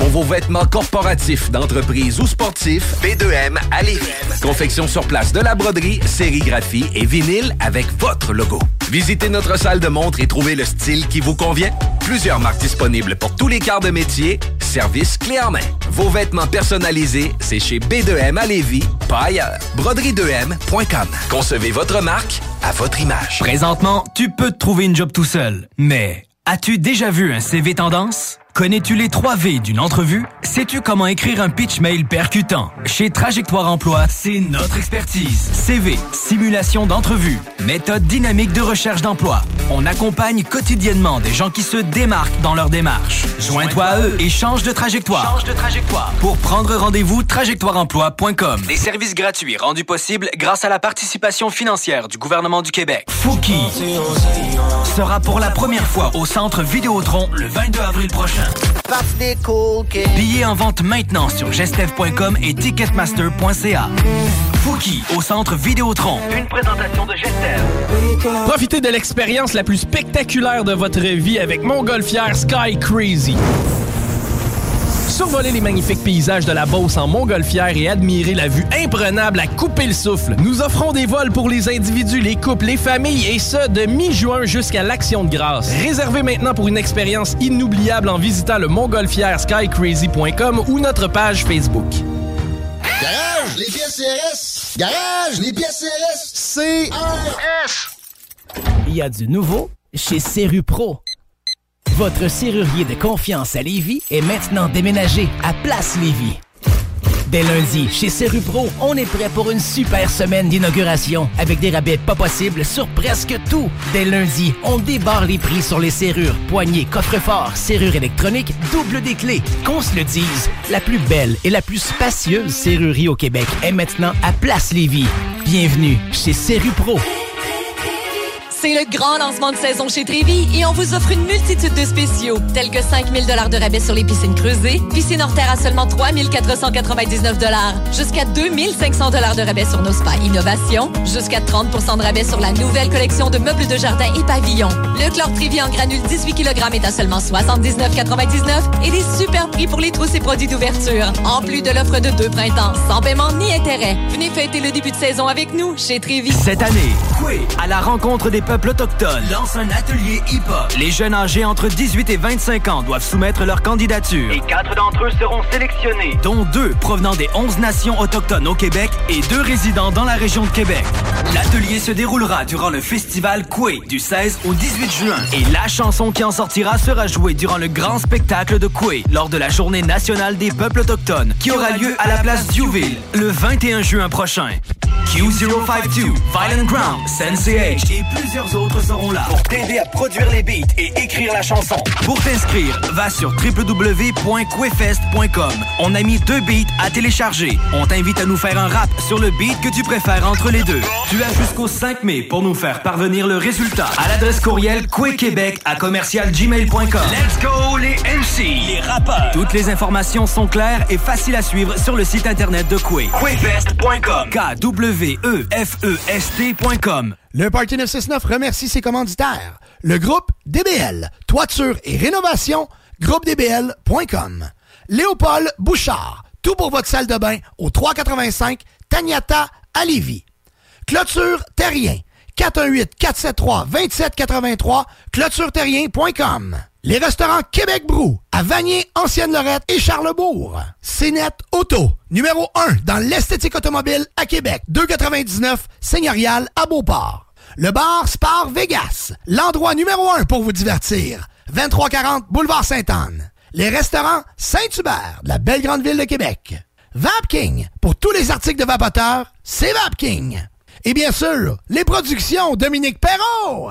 Pour vos vêtements corporatifs, d'entreprise ou sportifs, B2M à Lévis. Confection sur place de la broderie, sérigraphie et vinyle avec votre logo. Visitez notre salle de montre et trouvez le style qui vous convient. Plusieurs marques disponibles pour tous les quarts de métier. Service clé en main. Vos vêtements personnalisés, c'est chez B2M à Lévis, pas ailleurs. Broderie2M.com. Concevez votre marque à votre image. Présentement, tu peux te trouver une job tout seul. Mais as-tu déjà vu un CV tendance? Connais-tu les 3 V d'une entrevue? Sais-tu comment écrire un pitch mail percutant? Chez Trajectoire Emploi, c'est notre expertise. CV, simulation d'entrevue, méthode dynamique de recherche d'emploi. On accompagne quotidiennement des gens qui se démarquent dans leur démarche. Joins-toi à eux et change de trajectoire. Change de trajectoire. Pour prendre rendez-vous, trajectoireemploi.com. Des services gratuits rendus possibles grâce à la participation financière du gouvernement du Québec. Fouki sera pour la première fois au centre Vidéotron le 22 avril prochain. Billets en vente maintenant sur gestev.com et ticketmaster.ca. Fouki au centre Vidéotron. Une présentation de Gestev. Profitez de l'expérience la plus spectaculaire de votre vie avec Montgolfière Sky Crazy. Survoler les magnifiques paysages de la Beauce en montgolfière et admirer la vue imprenable à couper le souffle. Nous offrons des vols pour les individus, les couples, les familles et ce, de mi-juin jusqu'à l'Action de grâce. Réservez maintenant pour une expérience inoubliable en visitant le montgolfièreskycrazy.com ou notre page Facebook. Garage, les pièces CRS. Garage, les pièces CRS. CRS. Il y a du nouveau chez Serru Pro. Votre serrurier de confiance à Lévis est maintenant déménagé à Place Lévis. Dès lundi, chez Serupro, on est prêt pour une super semaine d'inauguration avec des rabais pas possibles sur presque tout. Dès lundi, on débarre les prix sur les serrures, poignées, coffres-forts, serrures électroniques, double des clés. Qu'on se le dise, la plus belle et la plus spacieuse serrurerie au Québec est maintenant à Place Lévis. Bienvenue chez Serupro. C'est le grand lancement de saison chez Trévi et on vous offre une multitude de spéciaux, tels que 5000 dollars de rabais sur les piscines creusées, piscine hors terre à seulement 3499 dollars, jusqu'à 2500 dollars de rabais sur nos spas innovation, jusqu'à 30% de rabais sur la nouvelle collection de meubles de jardin et pavillons. Le chlore Trévi en granule 18 kg est à seulement 79,99 et des super prix pour les trousses et produits d'ouverture, en plus de l'offre de deux printemps, sans paiement ni intérêt. Venez fêter le début de saison avec nous chez Trévi. Cette année, Coué, à la rencontre des peuples autochtones, lance un atelier hip-hop. Les jeunes âgés entre 18 et 25 ans doivent soumettre leur candidature. Et quatre d'entre eux seront sélectionnés. dont deux provenant des 11 nations autochtones au Québec et deux résidant dans la région de Québec. L'atelier se déroulera durant le festival Coué du 16 au 18 juin et la chanson qui en sortira sera jouée durant le grand spectacle de Coué lors de la journée nationale des peuples autochtones qui aura lieu à la place Diouville le 21 juin prochain. Q052, Violent Ground, Sensei H et plusieurs autres seront là pour t'aider à produire les beats et écrire la chanson. Pour t'inscrire, va sur www.quefest.com. On a mis deux beats à télécharger. On t'invite à nous faire un rap sur le beat que tu préfères entre les deux. Tu as jusqu'au 5 mai pour nous faire parvenir le résultat à l'adresse courriel quequebec à commercialgmail.com. Let's go les MC, les rappeurs. Toutes les informations sont claires et faciles à suivre sur le site internet de Quay. Quefest.com. E K-W-E-F-E-S-T.com. Le Party 969 remercie ses commanditaires. Le groupe DBL, toiture et rénovation, groupedbl.com. Léopold Bouchard, tout pour votre salle de bain au 385 Tagnata à Lévis. Clôture Terrien, 418-473-2783, clôtureterrien.com. Les restaurants Québec Brou, à Vanier, Ancienne-Lorette et Charlebourg. CNET Auto, numéro 1 dans l'esthétique automobile à Québec. 2,99 Seigneurial à Beauport. Le bar Spar Vegas, l'endroit numéro 1 pour vous divertir. 2340 Boulevard Sainte-Anne. Les restaurants Saint-Hubert, de la belle grande ville de Québec. Vapking, pour tous les articles de vapoteurs, c'est Vapking. Et bien sûr, les productions Dominique Perrault.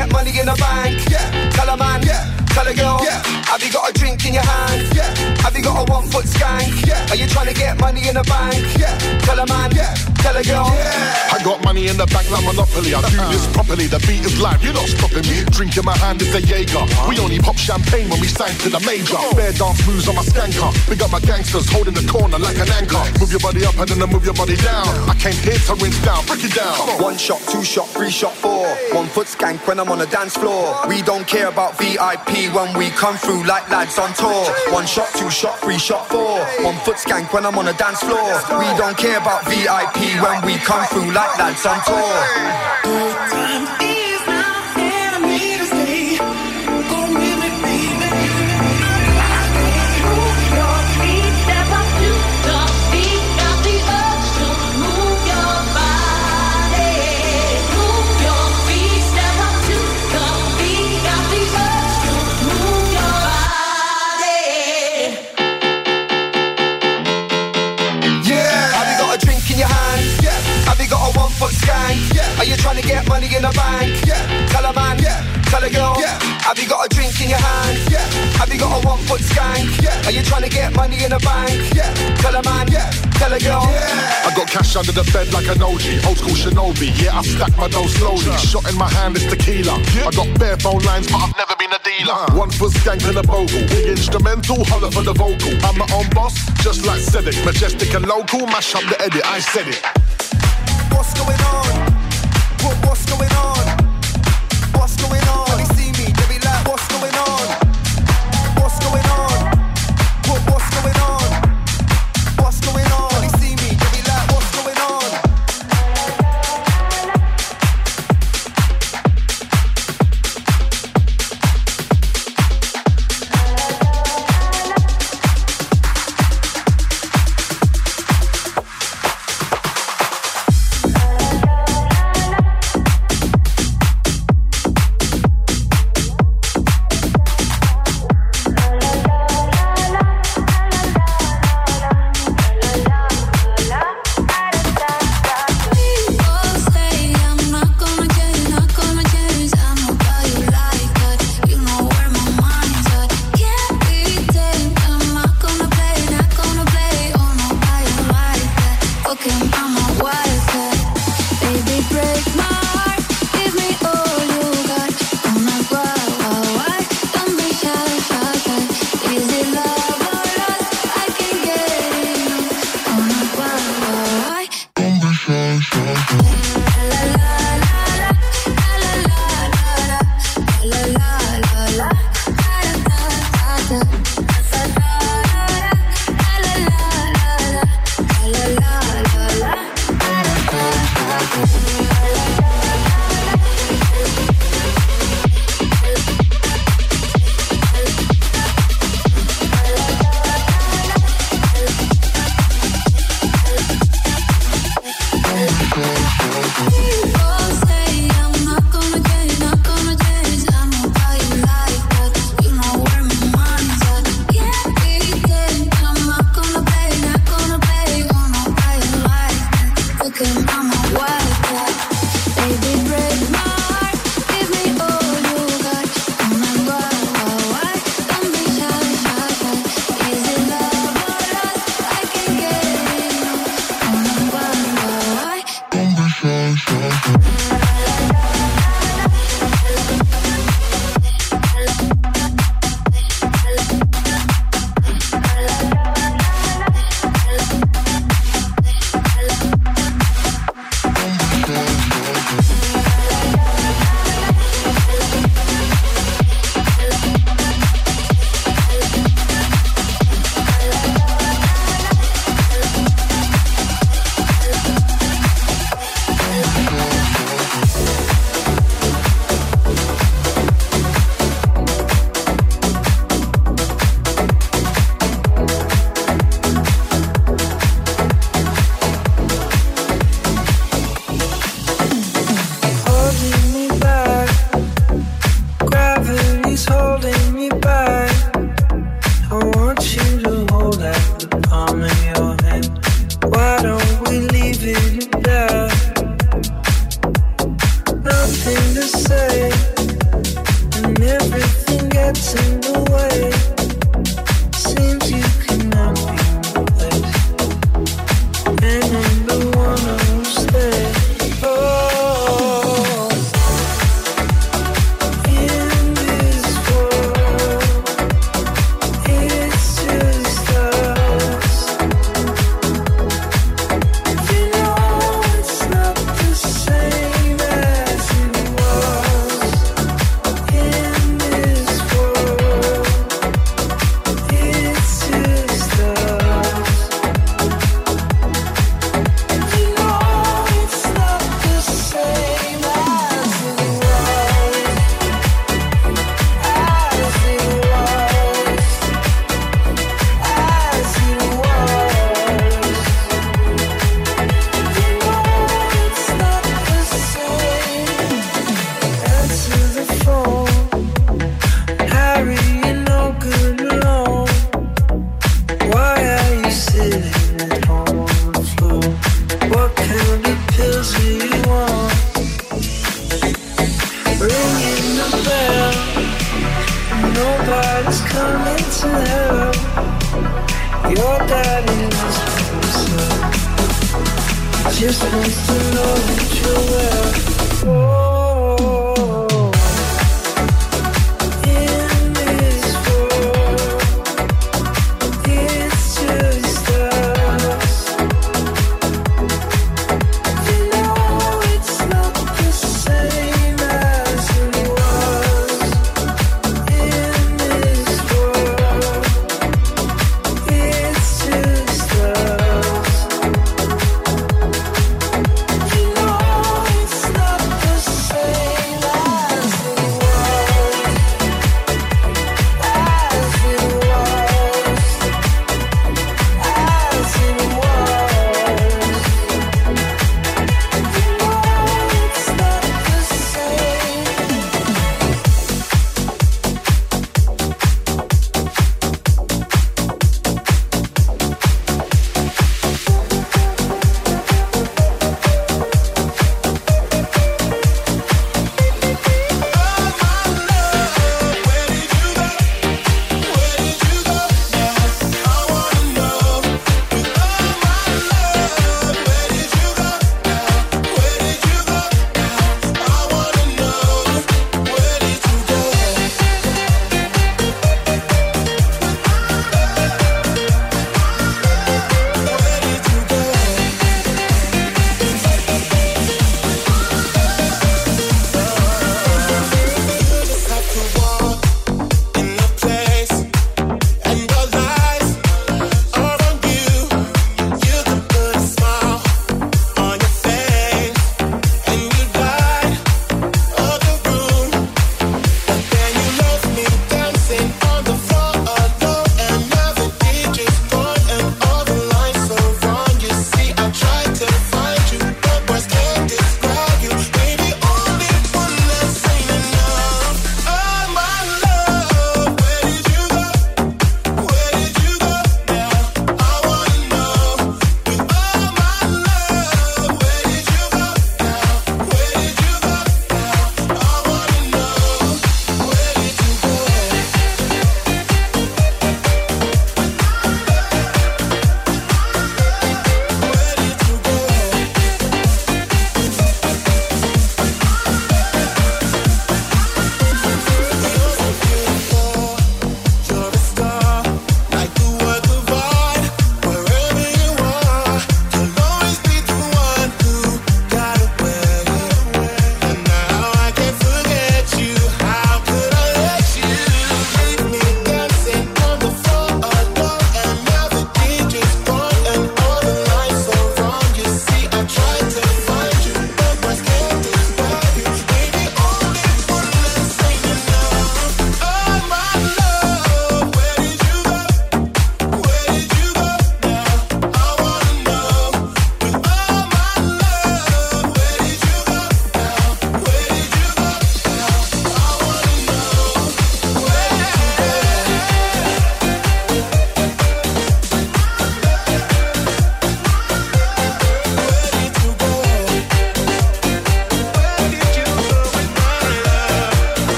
you trying to get money in the bank? Yeah. Tell a man. Yeah. Tell a girl. Yeah. Have you got a drink in your hand? Yeah. Have you got a one foot skank? Yeah. Are you trying to get money in the bank? Yeah. Tell a man. Yeah. Tell a girl. Yeah. I got money in the bank like Monopoly. I do this properly. The beat is live. You're not stopping me. Drink in my hand is a Jaeger. We only pop champagne when we sign to the major. Bare dance moves on my skanker. We got my gangsters holding the corner like an anchor. Move your body up and then I move your body down. I came here to rinse down. Break it down. One shot, two shot, three shot, four. One foot skank when I'm on the dance floor. We don't care about VIP when we come through like lads on tour. One shot, two shot, three shot, four. One foot skank when I'm on the dance floor. We don't care about VIP when we come through like lads on tour. Yeah. Are you trying to get money in the bank? Yeah. Tell a man. Yeah. Tell a girl. Yeah. Have you got a drink in your hand? Yeah. Have you got a one foot skank? Yeah. Are you trying to get money in the bank? Yeah. Tell a man. Yeah. Tell a girl. Yeah. I got cash under the bed like an OG, old school shinobi. Yeah, I stack my dough slowly. Shot in my hand is tequila. I got bare phone lines, but I've never been a dealer. One foot skank and a bogle. Big instrumental, holler for the vocal. I'm my own boss, just like Cedric. Majestic and local, mash up the edit. I said it. What's going on? What, what's going on?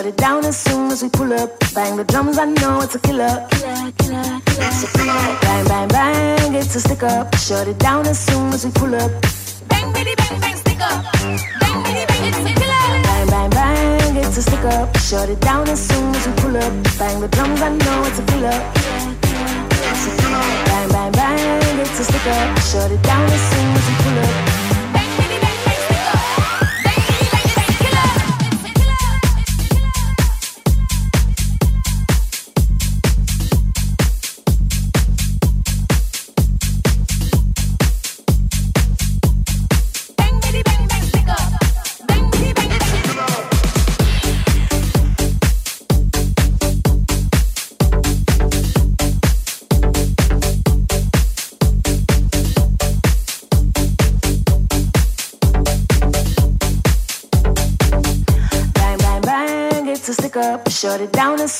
Up. Shut it down as Shut it down as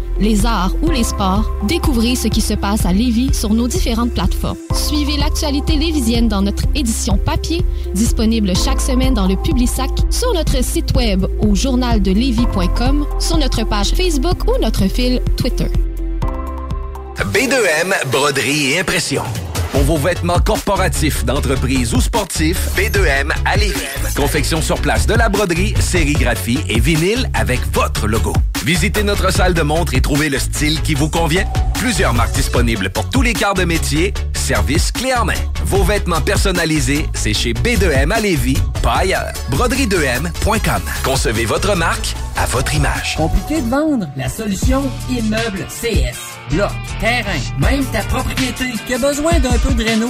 les arts ou les sports, découvrez ce qui se passe à Lévis sur nos différentes plateformes. Suivez l'actualité lévisienne dans notre édition papier, disponible chaque semaine dans le Publisac, sur notre site web au journaldelevis.com, sur notre page Facebook ou notre fil Twitter. B2M, broderie et impression. Pour vos vêtements corporatifs, d'entreprise ou sportifs, B2M à Lévis. Confection sur place de la broderie, sérigraphie et vinyle avec votre logo. Visitez notre salle de montre et trouvez le style qui vous convient. Plusieurs marques disponibles pour tous les quarts de métier. Service clé en main. Vos vêtements personnalisés, c'est chez B2M à Lévis, pas ailleurs. Broderie2M.com. Concevez votre marque à votre image. Compliqué de vendre? La solution Immeuble CS. Bloc, terrain, même ta propriété qui a besoin d'un peu de réno.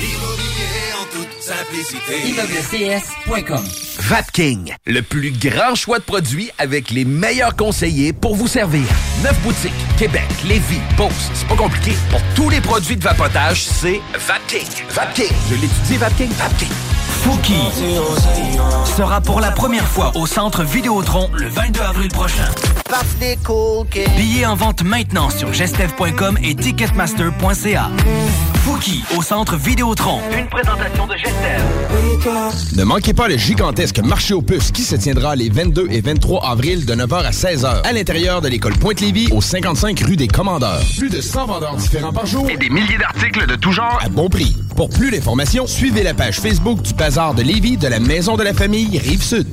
Immobilier en toute simplicité. ImmeublesCS.com Vapking, le plus grand choix de produits avec les meilleurs conseillers pour vous servir. Neuf boutiques, Québec, Lévis, Beauce, c'est pas compliqué. Pour tous les produits de vapotage, c'est Vapking. Vapking. Je l'étudie, Vapking. Vapking. Fouki sera pour la première fois au centre Vidéotron le 22 avril prochain. Billets en vente maintenant sur gestev.com et ticketmaster.ca. Fouki au centre Vidéotron. Une présentation de Gestev. Ne manquez pas le gigantesque marché aux puces qui se tiendra les 22 et 23 avril de 9h à 16h à l'intérieur de l'école Pointe-Lévis au 55 rue des Commandeurs. Plus de 100 vendeurs différents par jour et des milliers d'articles de tout genre à bon prix. Pour plus d'informations, suivez la page Facebook du Bazar de Lévis de la Maison de la Famille Rive-Sud.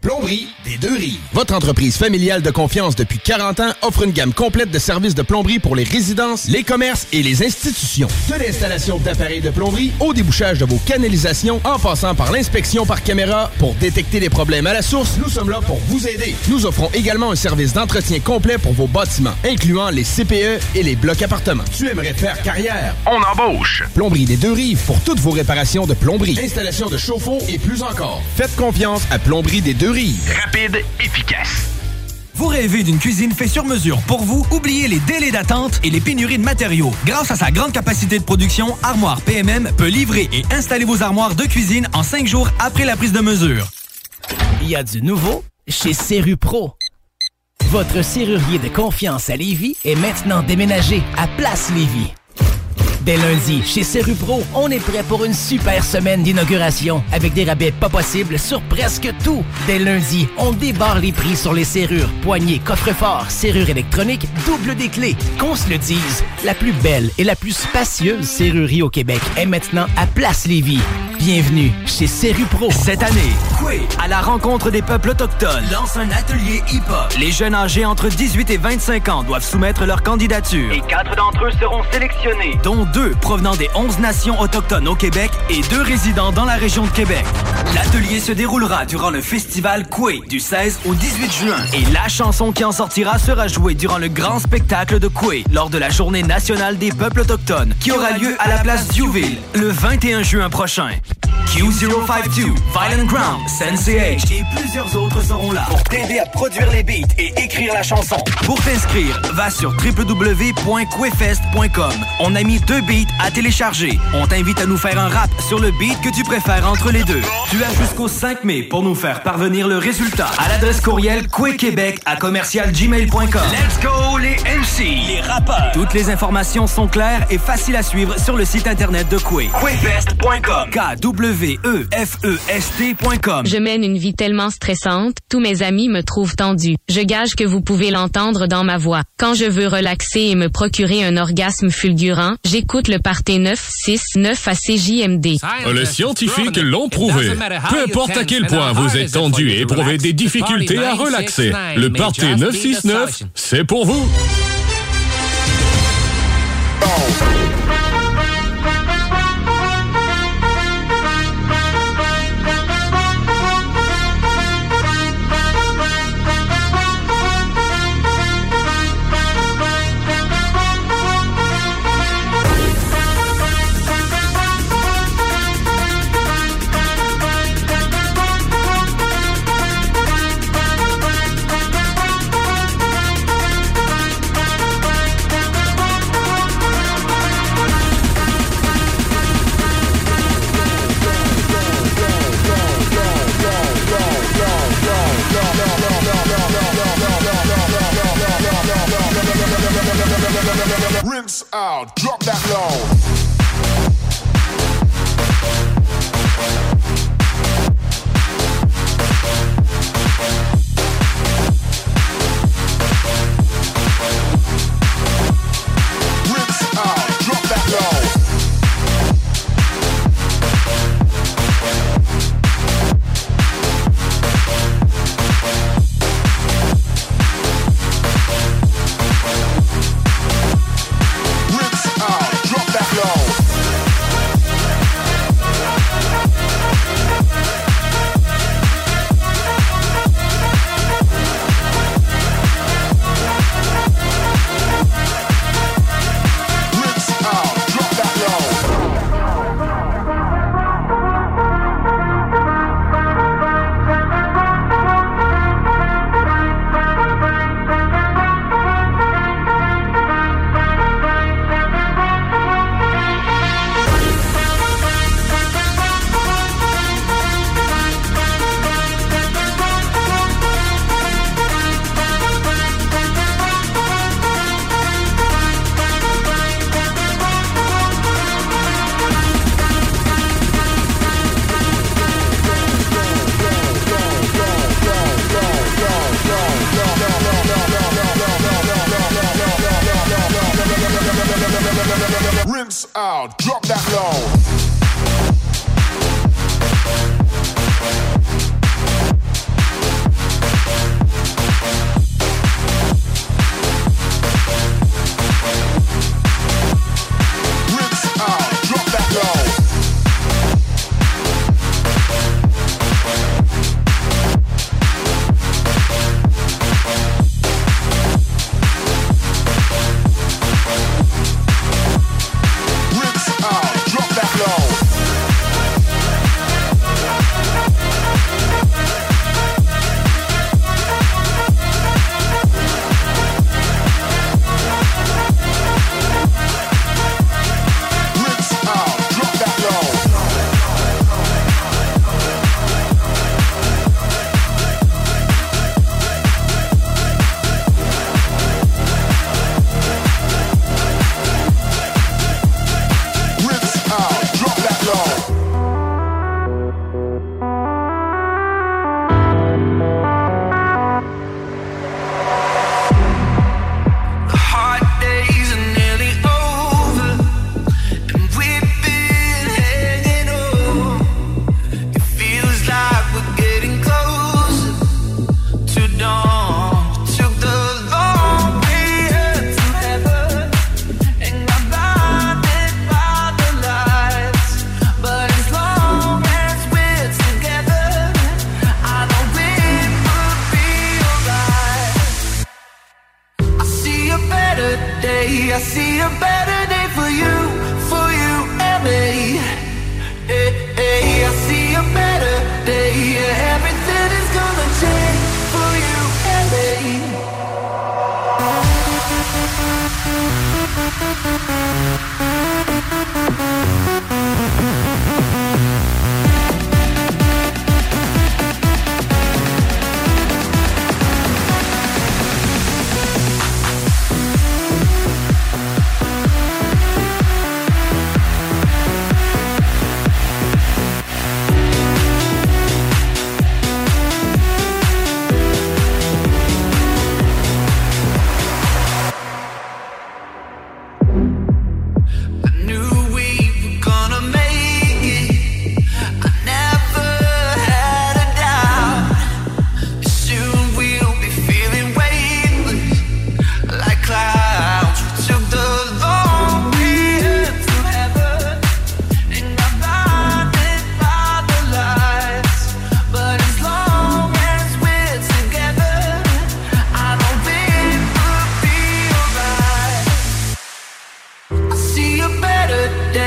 Plomberie des deux rives. Votre entreprise familiale de confiance depuis 40 ans offre une gamme complète de services de plomberie pour les résidences, les commerces et les institutions. De l'installation d'appareils de plomberie au débouchage de vos canalisations en passant par l'inspection par caméra pour détecter les problèmes à la source, nous sommes là pour vous aider. Nous offrons également un service d'entretien complet pour vos bâtiments, incluant les CPE et les blocs appartements. Tu aimerais faire carrière? On embauche! Plomberie des deux rives pour toutes vos réparations de plomberie, installation de chauffe-eau et plus encore. Faites confiance à Plomberie des deux rives. Rapide, efficace. Vous rêvez d'une cuisine faite sur mesure pour vous? Oubliez les délais d'attente et les pénuries de matériaux. Grâce à sa grande capacité de production, Armoire PMM peut livrer et installer vos armoires de cuisine en cinq jours après la prise de mesure. Il y a du nouveau chez Serru Pro. Votre serrurier de confiance à Lévis est maintenant déménagé à Place Lévis. Dès lundi, chez Serupro, on est prêt pour une super semaine d'inauguration avec des rabais pas possibles sur presque tout. Dès lundi, on débarre les prix sur les serrures, poignées, coffres-forts, serrures électroniques, double des clés. Qu'on se le dise, la plus belle et la plus spacieuse serrurerie au Québec est maintenant à Place Lévis. Bienvenue chez Serupro. Cette année, à la rencontre des peuples autochtones, lance un atelier hip-hop. Les jeunes âgés entre 18 et 25 ans doivent soumettre leur candidature. Et quatre d'entre eux seront sélectionnés, dont deux provenant des 11 nations autochtones au Québec et deux résidents dans la région de Québec. L'atelier se déroulera durant le festival Coué du 16 au 18 juin. Et la chanson qui en sortira sera jouée durant le grand spectacle de Coué lors de la journée nationale des peuples autochtones qui aura lieu à la place Duville le 21 juin prochain. Q052, Violent Ground, Sensei et plusieurs autres seront là pour t'aider à produire les beats et écrire la chanson. Pour t'inscrire, va sur www.quefest.com. On a mis deux beats à télécharger. On t'invite à nous faire un rap sur le beat que tu préfères entre les deux. Tu as jusqu'au 5 mai pour nous faire parvenir le résultat à l'adresse courriel quequebec à commercialgmail.com. Let's go les MC, les rappeurs. Toutes les informations sont claires et faciles à suivre sur le site internet de Quay. Quefest.com. K-W-E-F-E-S-T.com. Je mène une vie tellement stressante, tous mes amis me trouvent tendue. Je gage que vous pouvez l'entendre dans ma voix. Quand je veux relaxer et me procurer un orgasme fulgurant, j'écoute le Parté 969 à CJMD. Les scientifiques l'ont prouvé. Peu importe à quel point vous êtes tendu et éprouvez des difficultés à relaxer, le Party 969, c'est pour vous.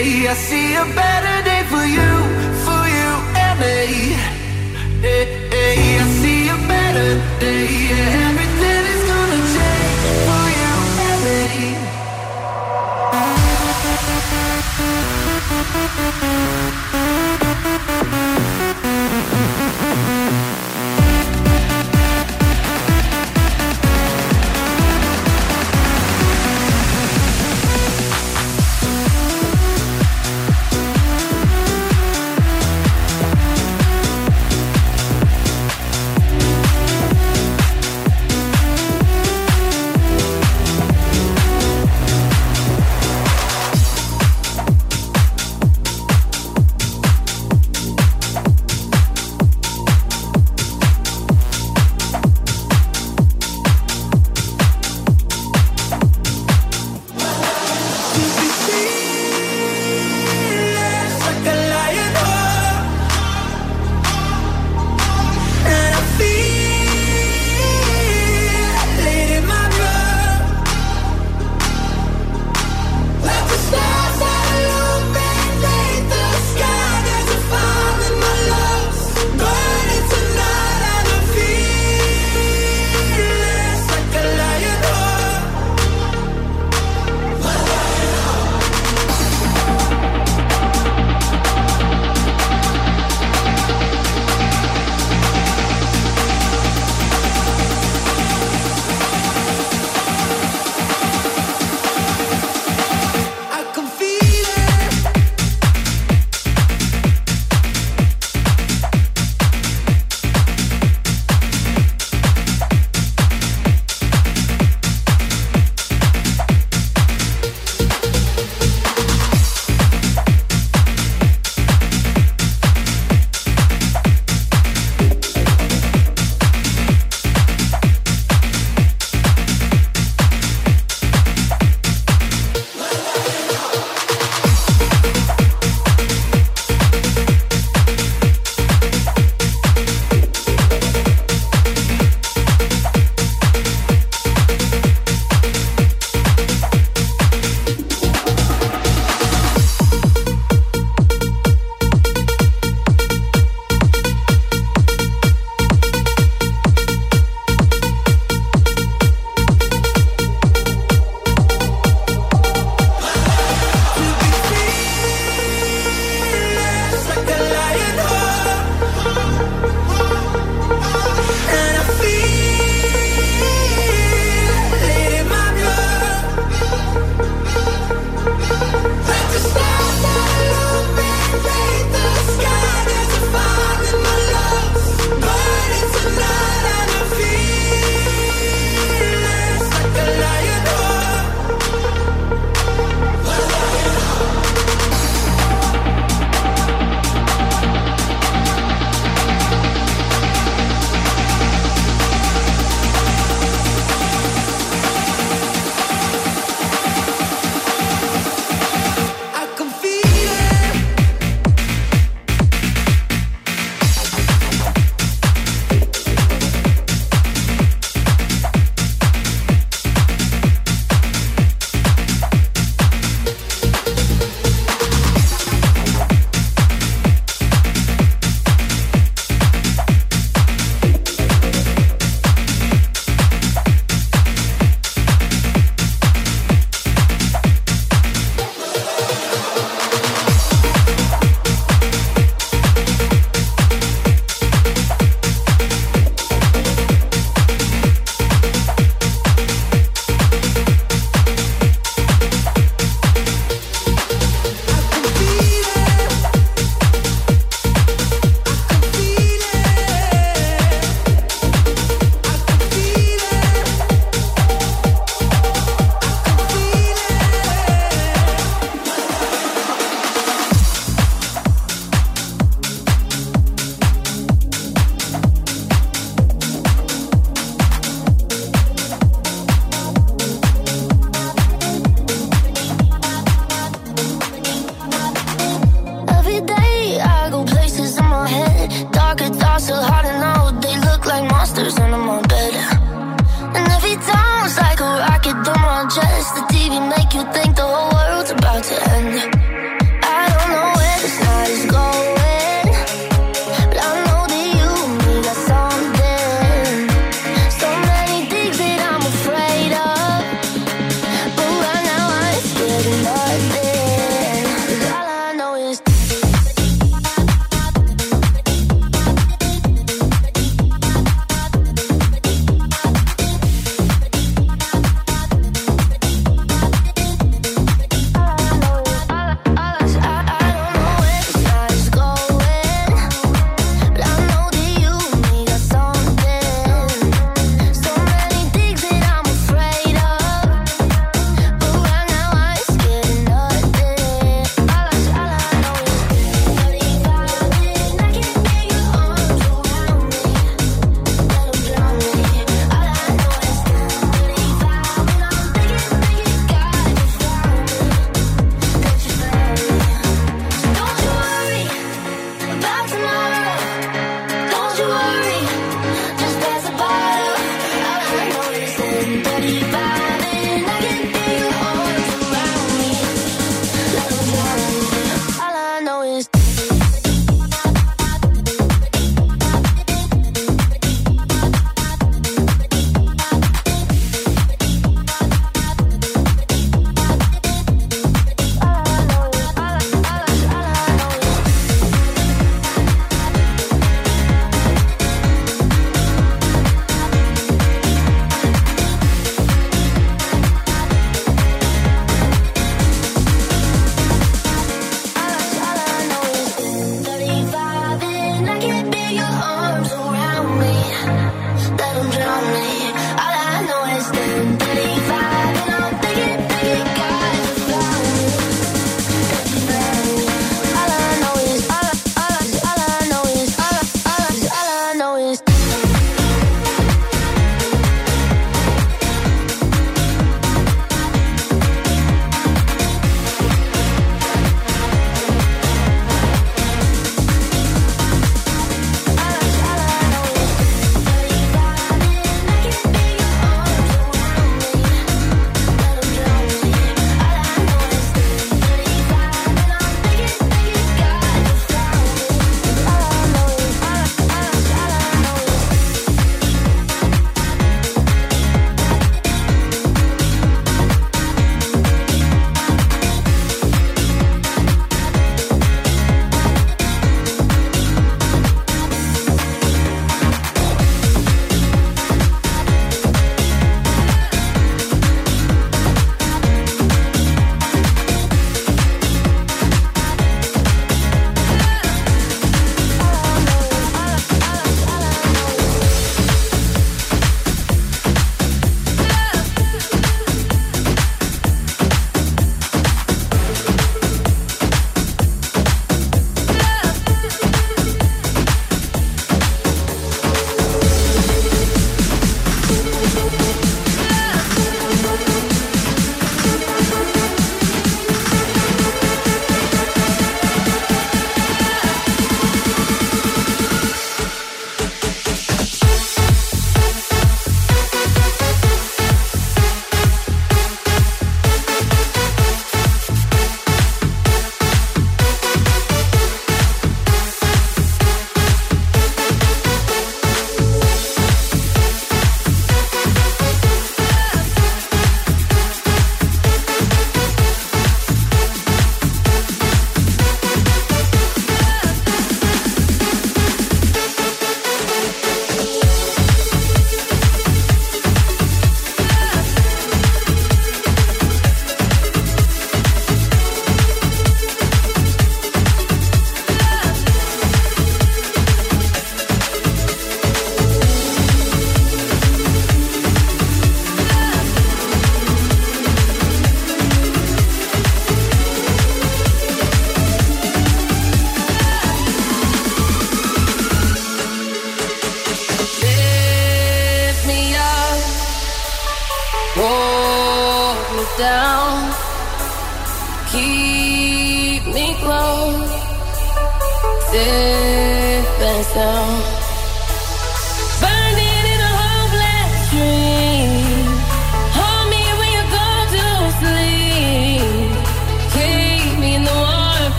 day. I see a better day for you, for you and me. Hey, hey, I see a better day. Yeah, everything is gonna change for you and me.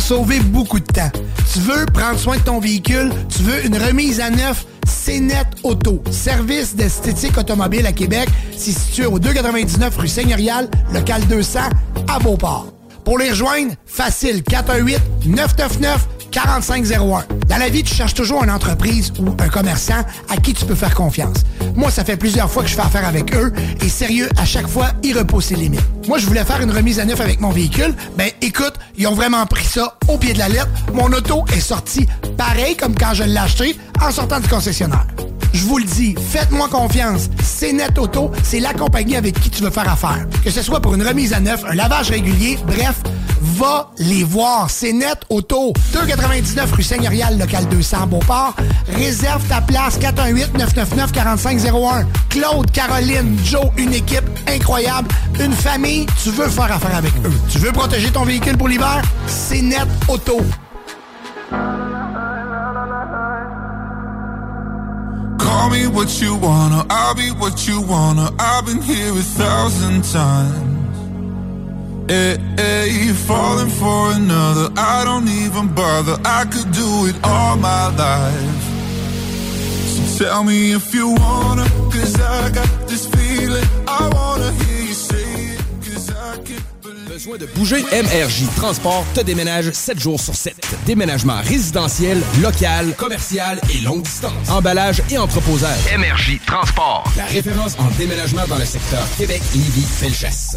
Sauver beaucoup de temps. Tu veux prendre soin de ton véhicule? Tu veux une remise à neuf? CNET Auto, service d'esthétique automobile à Québec. Situé au 299 rue Seigneurial, local 200, à Beauport. Pour les rejoindre, facile, 418-999-4501. Dans la vie, tu cherches toujours une entreprise ou un commerçant à qui tu peux faire confiance. Moi, ça fait plusieurs fois que je fais affaire avec eux et sérieux, à chaque fois, ils repoussent les limites. Moi, je voulais faire une remise à neuf avec mon véhicule. Ben, écoute, ils ont vraiment pris ça au pied de la lettre. Mon auto est sortie pareil comme quand je l'ai acheté en sortant du concessionnaire. Je vous le dis, faites-moi confiance. C'est Net Auto, c'est la compagnie avec qui tu veux faire affaire. Que ce soit pour une remise à neuf, un lavage régulier, bref, va les voir. C'est Net Auto. 299 rue Seigneurial, local 200, Beauport. Réserve ta place 418-999-4501. Claude, Caroline, Joe, une équipe incroyable. Une famille, tu veux faire affaire avec eux. Tu veux protéger ton véhicule pour l'hiver? C'est Net Auto. Call me what you wanna, I'll be what you wanna. I've been here a thousand times. Hey, hey, falling for another, I don't even bother. I could do it all my life. So tell me if you wanna, cause I got this feeling. I wanna hear you say it, cause I can't Besoin de bouger? MRJ Transport te déménage 7 jours sur 7. Déménagement résidentiel, local, commercial et longue distance. Emballage et entreposage. MRJ Transport. La référence en déménagement dans le secteur Québec, Lévis, Felchasse.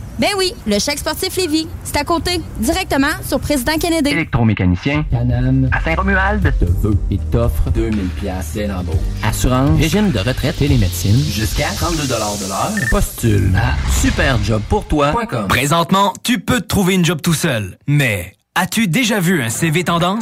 Ben oui, le chèque sportif Lévis. C'est à côté, directement sur Président Kennedy. Électromécanicien. Canam. À Saint-Romuald. Te veut et t'offre 2000 pièces dès l'embauche. Assurance. Régime de retraite. Télémédecine. Jusqu'à 32 de l'heure. Postule à superjobpourtoi.com. Présentement, tu peux te trouver une job tout seul. Mais as-tu déjà vu un CV tendance?